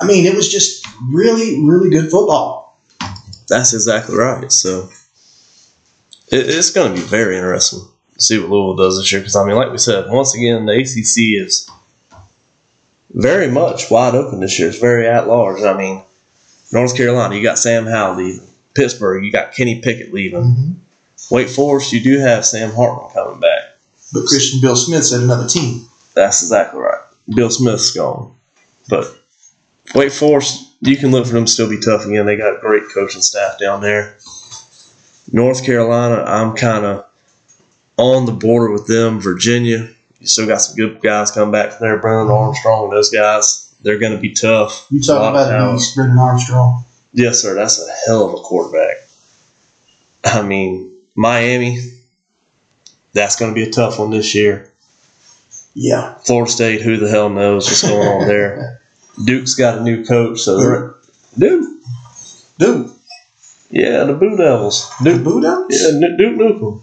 I mean, it was just really, really good football. That's exactly right. So it, it's going to be very interesting to see what Louisville does this year. Because I mean, like we said, once again, the ACC is very much wide open this year. It's very at large. I mean, North Carolina, you got Sam Howell leaving. Pittsburgh, you got Kenny Pickett leaving. Mm-hmm. Wake Forest, you do have Sam Hartman coming back. But Christian Beal-Smith's at another team. That's exactly right. Beal-Smith's gone. But Wake Forest, you can look for them still be tough again. They got a great coaching staff down there. North Carolina, I'm kind of on the border with them. Virginia, you still got some good guys coming back from there. Brennan Armstrong, those guys, they're going to be tough. You talking about beast, Brennan Armstrong? Yes, sir. That's a hell of a quarterback. I mean, Miami, that's going to be a tough one this year. Yeah. Florida State, who the hell knows what's going on there? Duke's got a new coach, so they're Duke. Dude, Yeah, the Blue Devils. the Duke. Blue Devils? Yeah, Duke Nukem.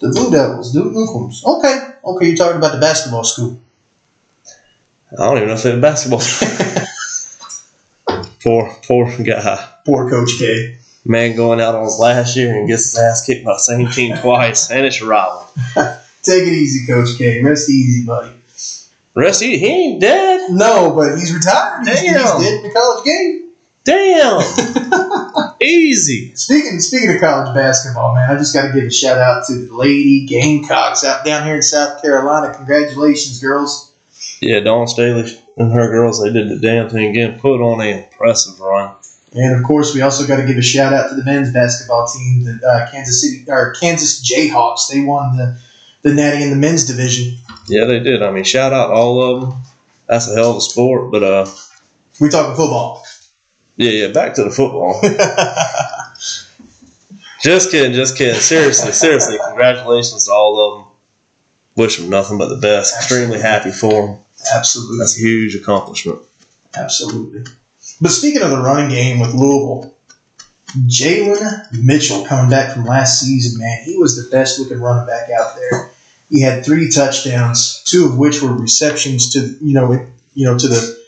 The Blue Devils, Duke Nukem's. Okay. Okay, you're talking about the basketball school. I don't even know if they're basketball. School. Poor, poor guy. Poor Coach K. Man going out on his last year and gets his ass kicked by the same team twice, and it's your rival. Take it easy, Coach K. Rest easy, buddy. Rest of he ain't dead. No, but he's retired. He's, he's Damn. dead in the college game. Damn. Easy. Speaking speaking of college basketball, man, I just got to give a shout out to the Lady Gamecocks out down here in South Carolina. Congratulations, girls. Yeah, Dawn Staley and her girls, they did the damn thing again. Put on an impressive run. And of course, we also got to give a shout out to the men's basketball team, the uh, Kansas City or Kansas Jayhawks. They won the the Natty in the men's division. Yeah, they did. I mean, shout out all of them. That's a hell of a sport. But uh, We talking football. yeah, yeah. Back to the football. just kidding, just kidding. Seriously, seriously. Congratulations to all of them. Wish them nothing but the best. Extremely happy for them. Absolutely. That's a huge accomplishment. Absolutely. But speaking of the running game with Louisville, Jalen Mitchell coming back from last season, man, he was the best looking running back out there. He had three touchdowns, two of which were receptions to you know you know to the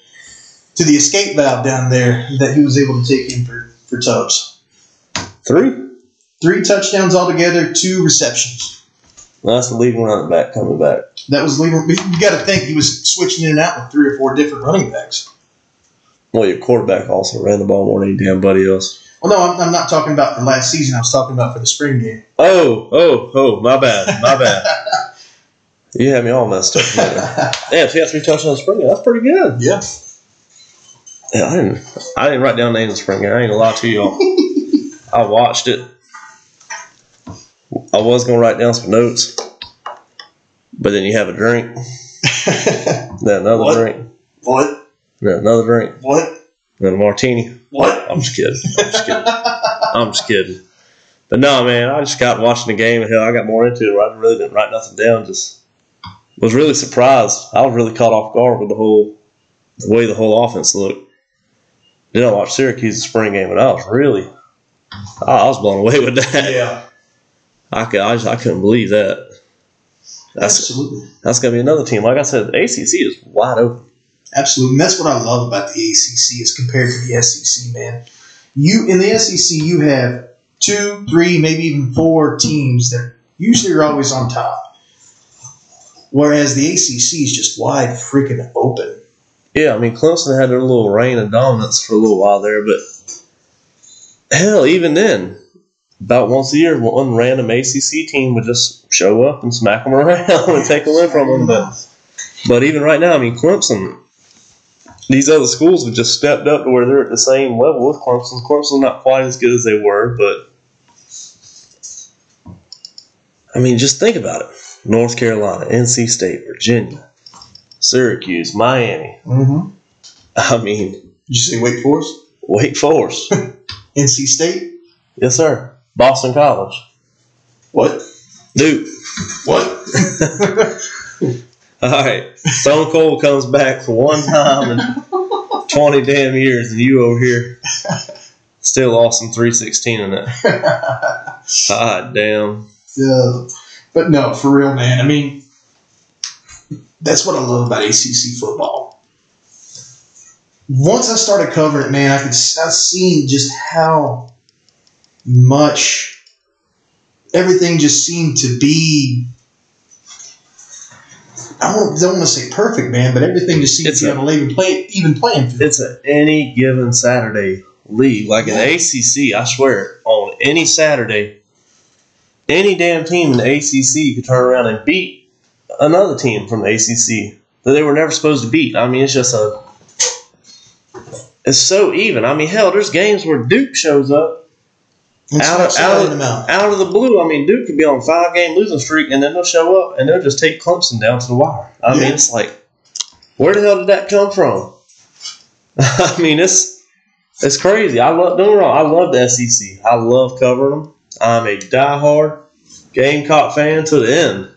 to the escape valve down there that he was able to take in for for Tubbs. Three. Three touchdowns altogether, two receptions. That's the leading running back coming back. That was legal. You got to think he was switching in and out with three or four different running backs. Well, your quarterback also ran the ball more than any damn buddy else. Well, no, I'm, I'm not talking about the last season. I was talking about for the spring game. Oh, oh, oh, my bad, my bad. you had me all messed up. Yeah, if he had three touchdowns spring game, that's pretty good. yeah. Yeah, I didn't. I didn't write down names of the spring game. I ain't gonna lie to y'all. I watched it. I was gonna write down some notes, but then you have a drink, then another What? drink, what? then another drink, What? then a martini. What? I'm just kidding. I'm just kidding. I'm just kidding. But no, man, I just got watching the game, and hell, I got more into it. I really didn't write nothing down. Just was really surprised. I was really caught off guard with the whole the way the whole offense looked. Then I watched Syracuse's spring game, and I was really, I was blown away with that. Yeah. I could, I, just, I couldn't believe that. That's Absolutely. that's gonna be another team. Like I said, ACC is wide open. Absolutely. And that's what I love about the ACC is compared to the SEC, man. You in the SEC, you have two, three, maybe even four teams that usually are always on top. Whereas the ACC is just wide freaking open. Yeah, I mean Clemson had their little reign of dominance for a little while there, but hell, even then, about once a year, one random ACC team would just show up and smack them around and take a win from them. But but even right now, I mean Clemson, these other schools have just stepped up to where they're at the same level with Clemson. Clemson's not quite as good as they were, but I mean, just think about it: North Carolina, NC State, Virginia, Syracuse, Miami. Mm-hmm. I mean, Did you say Wake Forest? Wake Forest. NC State? yes, sir. Boston College. What? Duke. What? All right. Stone Cold comes back for one time in 20 damn years, and you over here still lost in 316 in that. God damn. Yeah. But no, for real, man. I mean, that's what I love about ACC football. Once I started covering it, man, I could I seen just how much everything just seemed to be. I don't, don't want to say perfect, man, but everything just seemed It's to be a- on a even play, even playing field. It's a any given Saturday league. Like the ACC, I swear, on any Saturday, any damn team in the ACC could turn around and beat another team from the ACC that they were never supposed to beat. I mean, it's just a. It's so even. I mean, hell, there's games where Duke shows up And out of, out, of, out of the blue. I mean, Duke could be on a five game losing streak, and then they'll show up and they'll just take Clemson down to the wire. I Yeah. mean, it's like, where the hell did that come from? I mean, it's it's crazy. I love. Don't wrong. I love the SEC. I love covering them. I'm a diehard Gamecock fan to the end.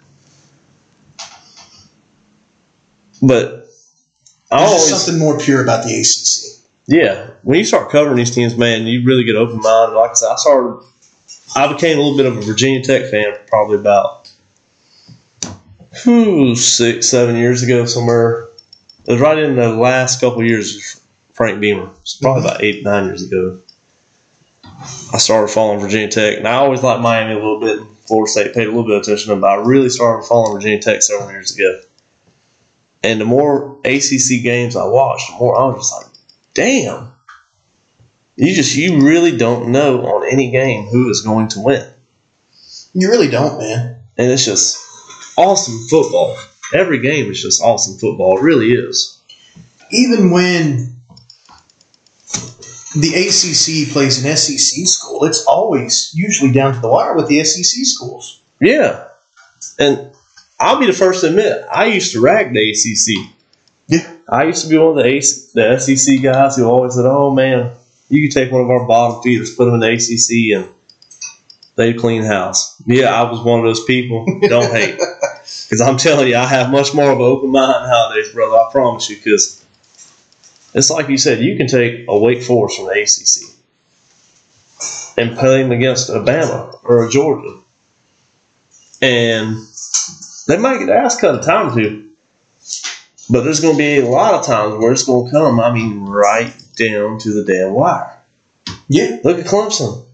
But I There's always something more pure about the ACC. Yeah, when you start covering these teams, man, you really get open minded. Like I said, I started, I became a little bit of a Virginia Tech fan probably about whew, six, seven years ago, somewhere. It was right in the last couple of years of Frank Beamer. It's probably about eight, nine years ago. I started following Virginia Tech, and I always liked Miami a little bit. Florida State paid a little bit of attention to them, but I really started following Virginia Tech several years ago. And the more ACC games I watched, the more I was just like, damn. You just you really don't know on any game who is going to win. You really don't, man. And it's just awesome football. Every game is just awesome football. It really is. even when the ACC plays an SEC school, it's always usually down to the wire with the SEC schools. Yeah. And I'll be the first to admit, I used to rag the ACC. I used to be one of the, AC, the SEC guys who always said, oh man, you could take one of our bottom feeders, put them in the ACC, and they'd clean house. Yeah, I was one of those people. Don't hate. Because I'm telling you, I have much more of an open mind nowadays, brother. I promise you. Because it's like you said, you can take a Wake Forest from the ACC and play them against a Bama or a Georgia, and they might get their ass cut a time or two. But there's going to be a lot of times where it's going to come. I mean, right down to the damn wire. Yeah. Look at Clemson.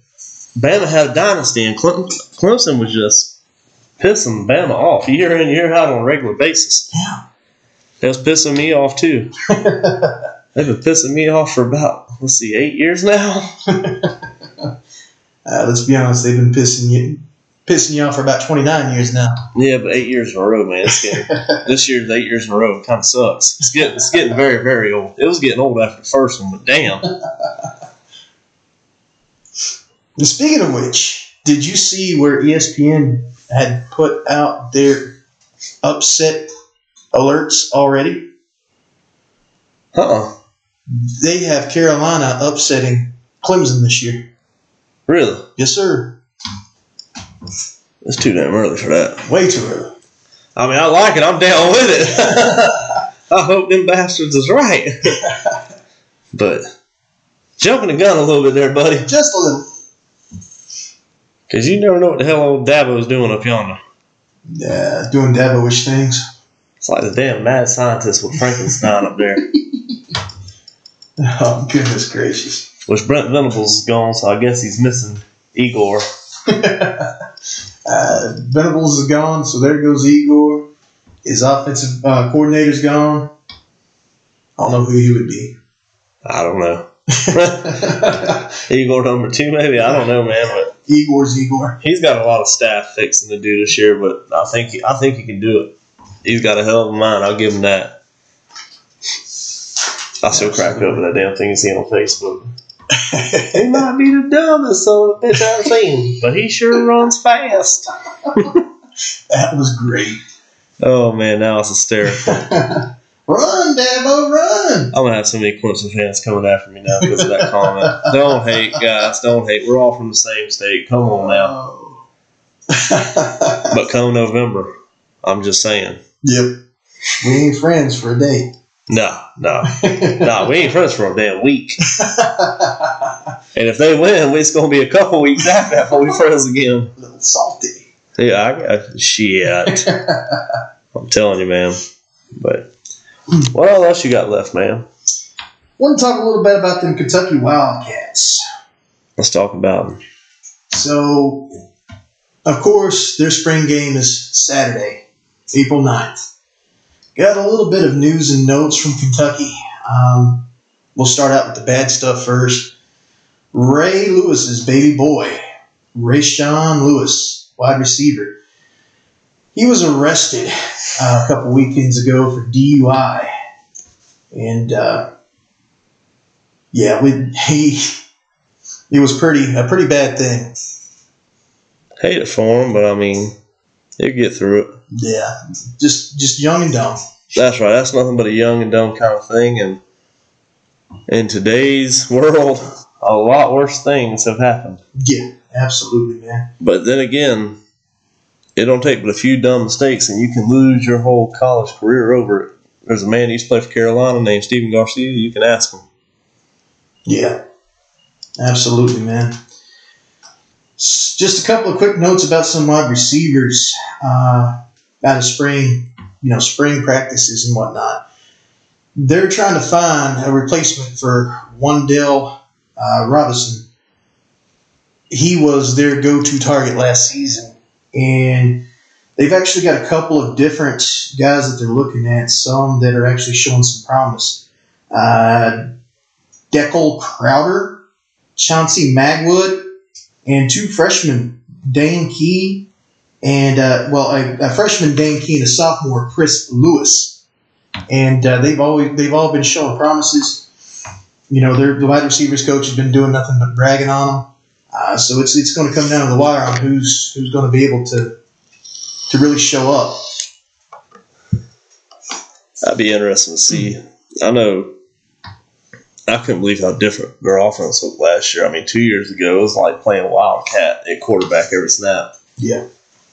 Bama had a dynasty, and Clemson, Clemson was just pissing Bama off year in year out on a regular basis. Yeah. It was pissing me off too. They've been pissing me off for about let's see, eight years now. Uh, let's be honest, they've been pissing you pissing you off for about 29 years now. Yeah, but eight years in a row, man. It's getting, this year's eight years in a row. It kind of sucks. It's getting it's getting very very old. It was getting old after the first one, but damn. Speaking of which, did you see where ESPN had put out their upset alerts already? Uh uh They have Carolina upsetting Clemson this year. Really? Yes, sir. It's too damn early for that. Way too early. I mean, I like it. I'm down with it. I hope them bastards is right. but jumping the gun a little bit there, buddy, Just a little. because you never know what the hell old Dabo's doing up yonder. Yeah, doing Dabo-ish things. It's like the damn mad scientist with Frankenstein up there. Oh, goodness gracious. Which Brent Venables is gone, so I guess he's missing Igor. Uh, Venables is gone, so there goes Igor. His offensive uh, coordinator's gone. I don't know who he would be. I don't know. Igor number two, maybe. I don't know, man. But Igor's Igor. he's got a lot of staff fixing to do this year. But I think he, I think he can do it. He's got a hell of a mind. I'll give him that. I still crack up with that damn thing you see on Facebook. He might be the dumbest son of a bitch I've seen, but he sure runs fast. That was great. Oh man, now it's hysterical. run, Dabo, run! I'm gonna have so many Clemson fans coming after me now because of that comment. Don't hate, guys. Don't hate. We're all from the same state. Come on now. Oh. But come November, I'm just saying. yep. We ain't friends for a day. No, no, no. We ain't friends for a damn week. And if they win, it's gonna be a couple weeks after that before we friends again. a little salty. Yeah, I got shit. I'm telling you, man. But what else you got left, man? Want to talk a little bit about them Kentucky Wildcats. Let's talk about them. So, of course, their spring game is Saturday, April 9th. Got a little bit of news and notes from Kentucky. Um, we'll start out with the bad stuff first. Ray Lewis's baby boy, Rahsaan Lewis, wide receiver. He was arrested uh, a couple weekends ago for DUI. And, uh, yeah, we, he, it was pretty a pretty bad thing. Hate it for him, but I mean, he'll get through it. Yeah, just just young and dumb. That's right. That's nothing but a young and dumb kind of thing. And in today's world, a lot worse things have happened. Yeah, absolutely, man. But then again, it don't take but a few dumb mistakes, and you can lose your whole college career over it. There's a man who used to play for Carolina named Stephen Garcia. You can ask him. Yeah, absolutely, man. Just a couple of quick notes about some wide receivers uh, out of spring, you know, spring practices and whatnot. They're trying to find a replacement for Wan'Dale uh, Robinson. He was their go-to target last season, and they've actually got a couple of different guys that they're looking at. Some that are actually showing some promise. Uh, Dekel Crowdus, Chauncey Magwood, and two freshmen, Dane Key, and uh, well, a, a freshman Dan Key and a sophomore Chris Lewis, and uh, they've always they've all been showing promises. You know, their the wide receivers coach has been doing nothing but bragging on them. Uh, so it's it's going to come down to the wire on who's who's going to be able to to really show up. That'd be interesting to see. I know. I couldn't believe how different their offense looked last year. I mean, two years ago it was like playing wildcat at quarterback every snap. Yeah,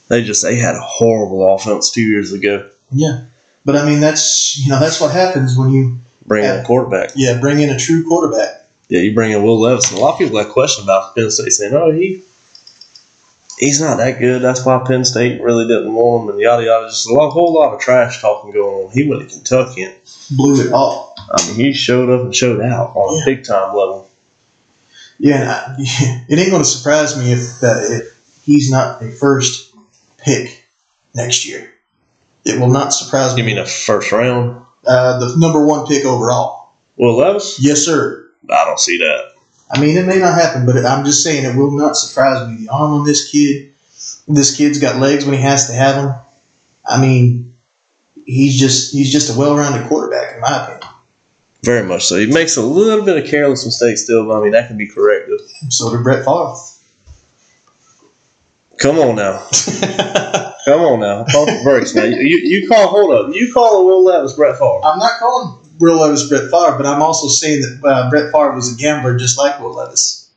They just they had a horrible offense two years ago. yeah. But I mean, that's you know that's what happens when you Bring in a quarterback. yeah bring in a true quarterback. Yeah, you bring in Will Levis. A lot of people have questioned about Penn State, saying, "Oh, he he's not that good. That's why Penn State really didn't want him." And yada yada. Just a lot, whole lot of trash talking going on. He went to Kentucky, and Blew it off. I mean, he showed up and showed out on Yeah. a big time level. Yeah, and I, it ain't going to surprise me if uh, if he's not a first pick next year. It will not surprise me. You mean a first round? uh, the number one pick overall? Will Levis? Yes, sir. I don't see that. I mean, it may not happen, but I'm just saying it will not surprise me. The arm on this kid, this kid's got legs when he has to have them. I mean, he's just he's just a well-rounded quarterback in my opinion. Very much so. He makes a little bit of careless mistakes still, but I mean that can be corrected. So did Brett Favre. Come on now. Come on now. Pump the brakes now. You, you, call, hold up. You call a Will Levis Brett Favre. I'm not calling Will Levis Brett Favre, but I'm also saying that uh, Brett Favre was a gambler just like Will Levis.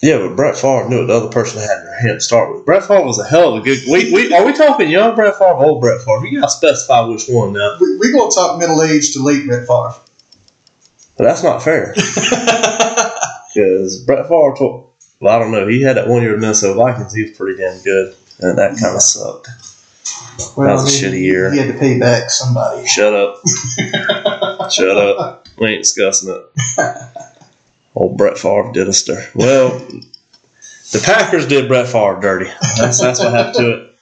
Yeah, but Brett Favre knew what the other person had in their hand to start with. Brett Favre was a hell of a good. We, we, are we talking young Brett Favre or old Brett Favre? You got to specify which one now. We, we going to talk middle age to late Brett Favre. But that's not fair. Because Brett Favre told, well, I don't know. He had that one year with Minnesota Vikings. He was pretty damn good. And that kind of sucked. well, that was a shitty year. He had to pay back somebody. Shut up. Shut up. We ain't discussing it. Old Brett Favre did us dirty. Well, the Packers did Brett Favre dirty. That's, that's what happened to it.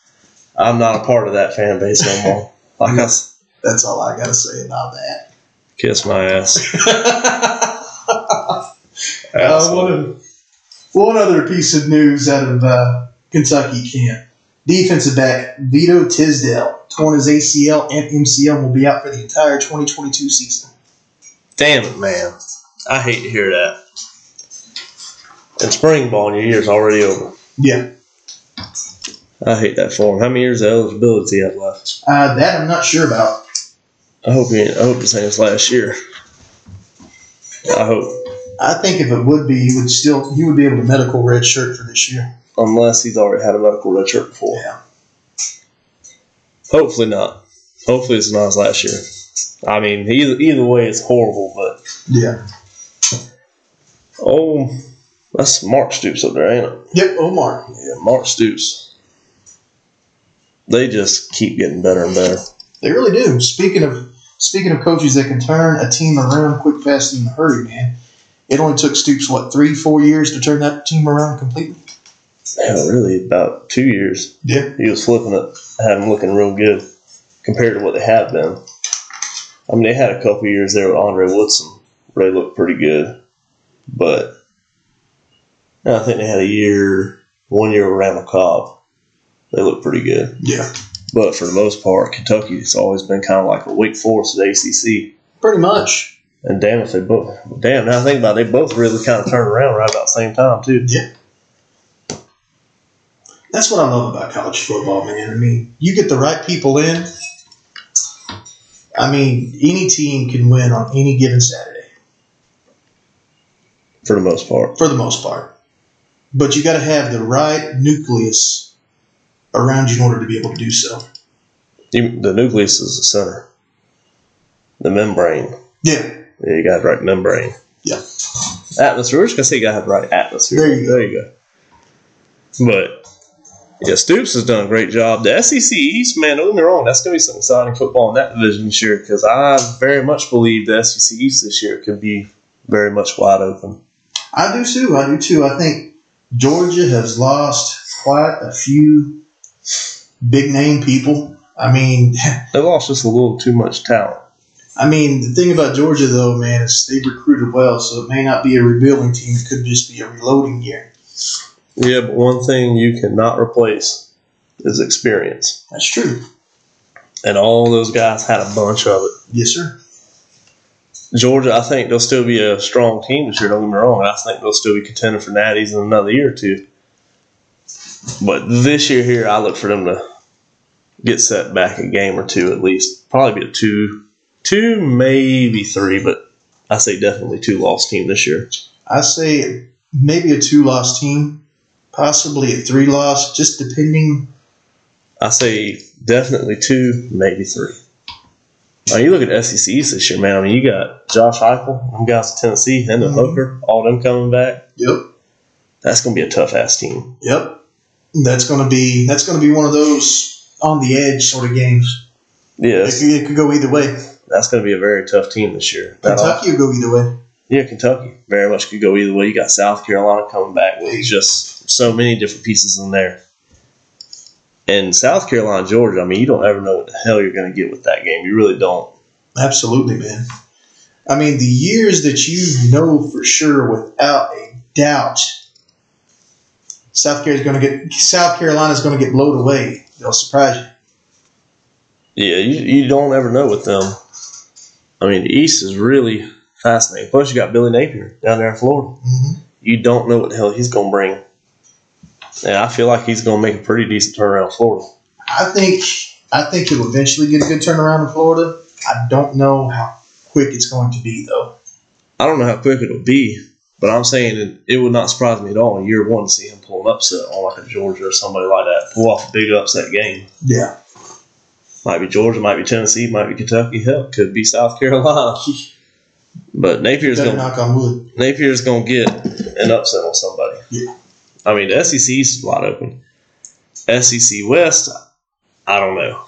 I'm not a part of that fan base no more. Like I s- That's all I got to say about that. kiss my ass. Asshole. One, other piece of news out of uh, Kentucky camp. Defensive back Vito Tisdale torn his ACL and MCL will be out for the entire 2022 season. Damn it, man. I hate to hear that. And spring ball and your year's already over. Yeah, I hate that for him. How many years of eligibility have left? uh, that I'm not sure about. I hope he. I hope this ain't his last year. I hope, I think if it would be, he would still he would be able to medical red shirt for this year. unless he's already had a medical red shirt before. Yeah. Hopefully not. Hopefully it's not his last year. I mean, either either way, it's horrible. But Yeah. oh, that's Mark Stoops up there, ain't it? Yep. Omar. Yeah, Mark Stoops. They just keep getting better and better. They really do. Speaking of speaking of coaches that can turn a team around quick, fast, and in a hurry, man. It only took Stoops what three, four years to turn that team around completely. Hell, really, about two years. Yeah. He was flipping it, had them looking real good compared to what they have been. I mean, they had a couple years there with Andre Woodson where they looked pretty good, but I think they had a year, one year with Randall Cobb. They looked pretty good, Yeah. but for the most part, Kentucky has always been kind of like a Wake Forest at ACC. Pretty much. And damn if they both, damn now I think about it, they both really kind of turned around right about the same time too. Yeah. That's what I love about college football, man. I mean, you get the right people in. I mean, any team can win on any given Saturday For the most part, for the most part. But you got to have the right nucleus around you in order to be able to do so. The nucleus is the center, the membrane. Yeah. Yeah, you got the right membrane. Yeah. Atmosphere. We're just gonna say you got the right atmosphere. There you go. There you go. But yeah, Stoops has done a great job. The SEC East, man, don't get me wrong, that's gonna be some exciting football in that division this year because I very much believe the SEC East this year could be very much wide open. I do too. I do too. I think Georgia has lost quite a few big name people. I mean, They lost just a little too much talent. I mean, the thing about Georgia though, man, is they recruited well, so it may not be a rebuilding team. It could just be a reloading year. Yeah, but one thing you cannot replace is experience. That's true. And all those guys had a bunch of it. Yes, sir. Georgia, I think they'll still be a strong team this year. Don't get me wrong. I think they'll still be contending for natties in another year or two. But this year here, I look for them to get set back a game or two at least. Probably be a two, two maybe three, but I say definitely two loss team this year. I say maybe a two loss team, possibly a three loss, just depending. I say definitely two, maybe three. Now you look at SEC East this year, man. I mean, you got Josh Heupel, them guys at Tennessee, and the Mhm. Hooker, all them coming back. Yep. That's gonna be a tough ass team. Yep. That's gonna be that's gonna be one of those on the edge sort of games. Yeah, It could, it could go either way. That's going to be a very tough team this year. That Kentucky will go either way. yeah, Kentucky very much could go either way. You got South Carolina coming back with just so many different pieces in there. And South Carolina, Georgia, I mean, you don't ever know what the hell you're going to get with that game. You really don't. Absolutely, man. I mean, the years that you know for sure, without a doubt, South Carolina's going to get South Carolina's going to get blown away. They'll surprise you. Yeah, you, you don't ever know with them. I mean, the East is really fascinating. Plus, you got Billy Napier down there in Florida. Mm-hmm. You don't know what the hell he's going to bring. And I feel like he's going to make a pretty decent turnaround in Florida. I think I think he'll eventually get a good turnaround in Florida. I don't know how quick it's going to be though. I don't know how quick it'll be, but I'm saying it, it would not surprise me at all Might be Georgia, might be Tennessee, might be Kentucky. Hell, could be South Carolina. But Napier's going knock on wood. Napier's going to get an upset on somebody. Yeah. I mean, the SEC is wide open. SEC West, I don't know.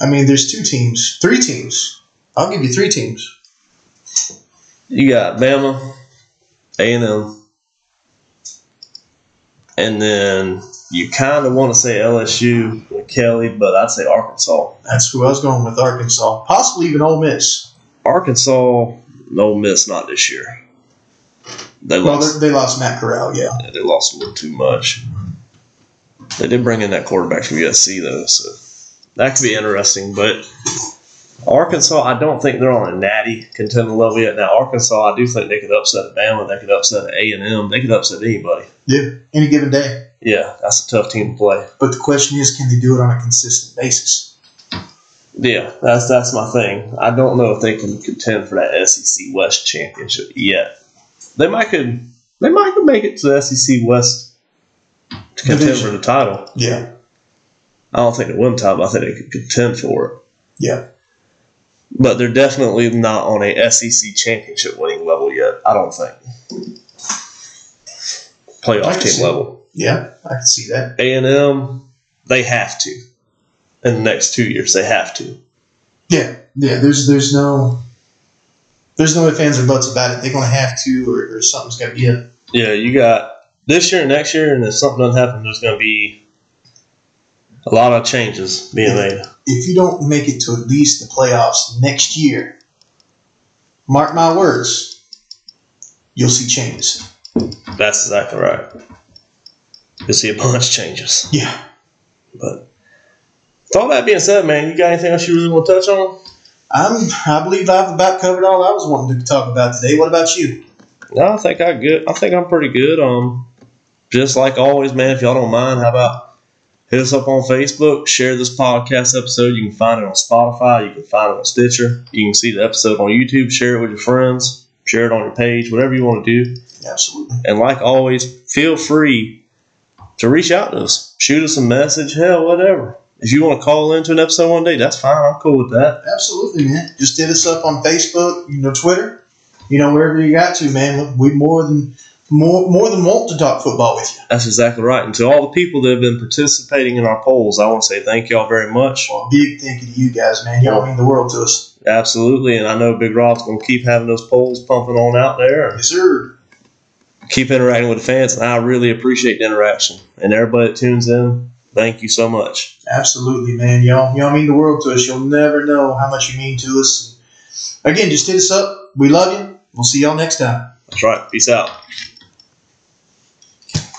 I mean, there's two teams, three teams. I'll give you three teams. You got Bama, A and M, and then you kind of want to say LSU with Kelly, but I'd say Arkansas. That's who I was going with. Arkansas, possibly even Ole Miss. Arkansas, Ole Miss, not this year. They Well, lost. they, lost Matt Corral. Yeah. they lost a little too much. They did bring in that quarterback from USC though, so that could be interesting. But Arkansas, I don't think they're on a natty contender level yet. Now Arkansas, I do think they could upset Bama. They could upset A and M. They could upset anybody. Yeah. Any given day. Yeah, that's a tough team to play. But the question is, can they do it on a consistent basis? Yeah, that's that's my thing. I don't know if they can contend for that SEC West championship yet. They might could they might could make it to the SEC West to contend Division. for the title. Yeah. I don't think they win title, I think they could contend for it. Yeah. But they're definitely not on a SEC championship winning level yet. I don't think. Playoff team level. Yeah. I can see that. A and M, they have to. In the next two years, they have to. Yeah. Yeah. There's there's no there's no ifs ands or buts about it. They're going to have to, or, or something's got to be. Yeah, you got this year and next year, and if something doesn't happen, there's going to be a lot of changes being made. If you don't make it to at least the playoffs next year, mark my words, you'll see changes. That's exactly right. You'll see a bunch changes. Yeah. But with all that being said, man, you got anything else you really want to touch on? I'm, I believe I've about covered all I was wanting to talk about today. What about you? No, I think I good. I think I'm pretty good. Um, just like always, man. If y'all don't mind, how about hit us up on Facebook, share this podcast episode. You can find it on Spotify. You can find it on Stitcher. You can see the episode on YouTube. Share it with your friends. Share it on your page. Whatever you want to do. Absolutely. And like always, feel free to reach out to us. Shoot us a message. Hell, whatever. If you want to call into an episode one day, that's fine. I'm cool with that. Absolutely, man. Just hit us up on Facebook, you know, Twitter, you know, wherever you got to, man. We more than more more than want to talk football with you. That's exactly right. And to all the people that have been participating in our polls, I want to say thank y'all very much. Well, big thank you to you guys, man. Y'all mean the world to us. Absolutely. And I know Big Rob's going to keep having those polls pumping on out there Yes, sir. Keep interacting with the fans. And I really appreciate the interaction. And everybody that tunes in, thank you so much. Absolutely, man. Y'all, y'all mean the world to us. You'll never know how much you mean to us. Again, just hit us up. We love you. We'll see y'all next time. That's right. Peace out.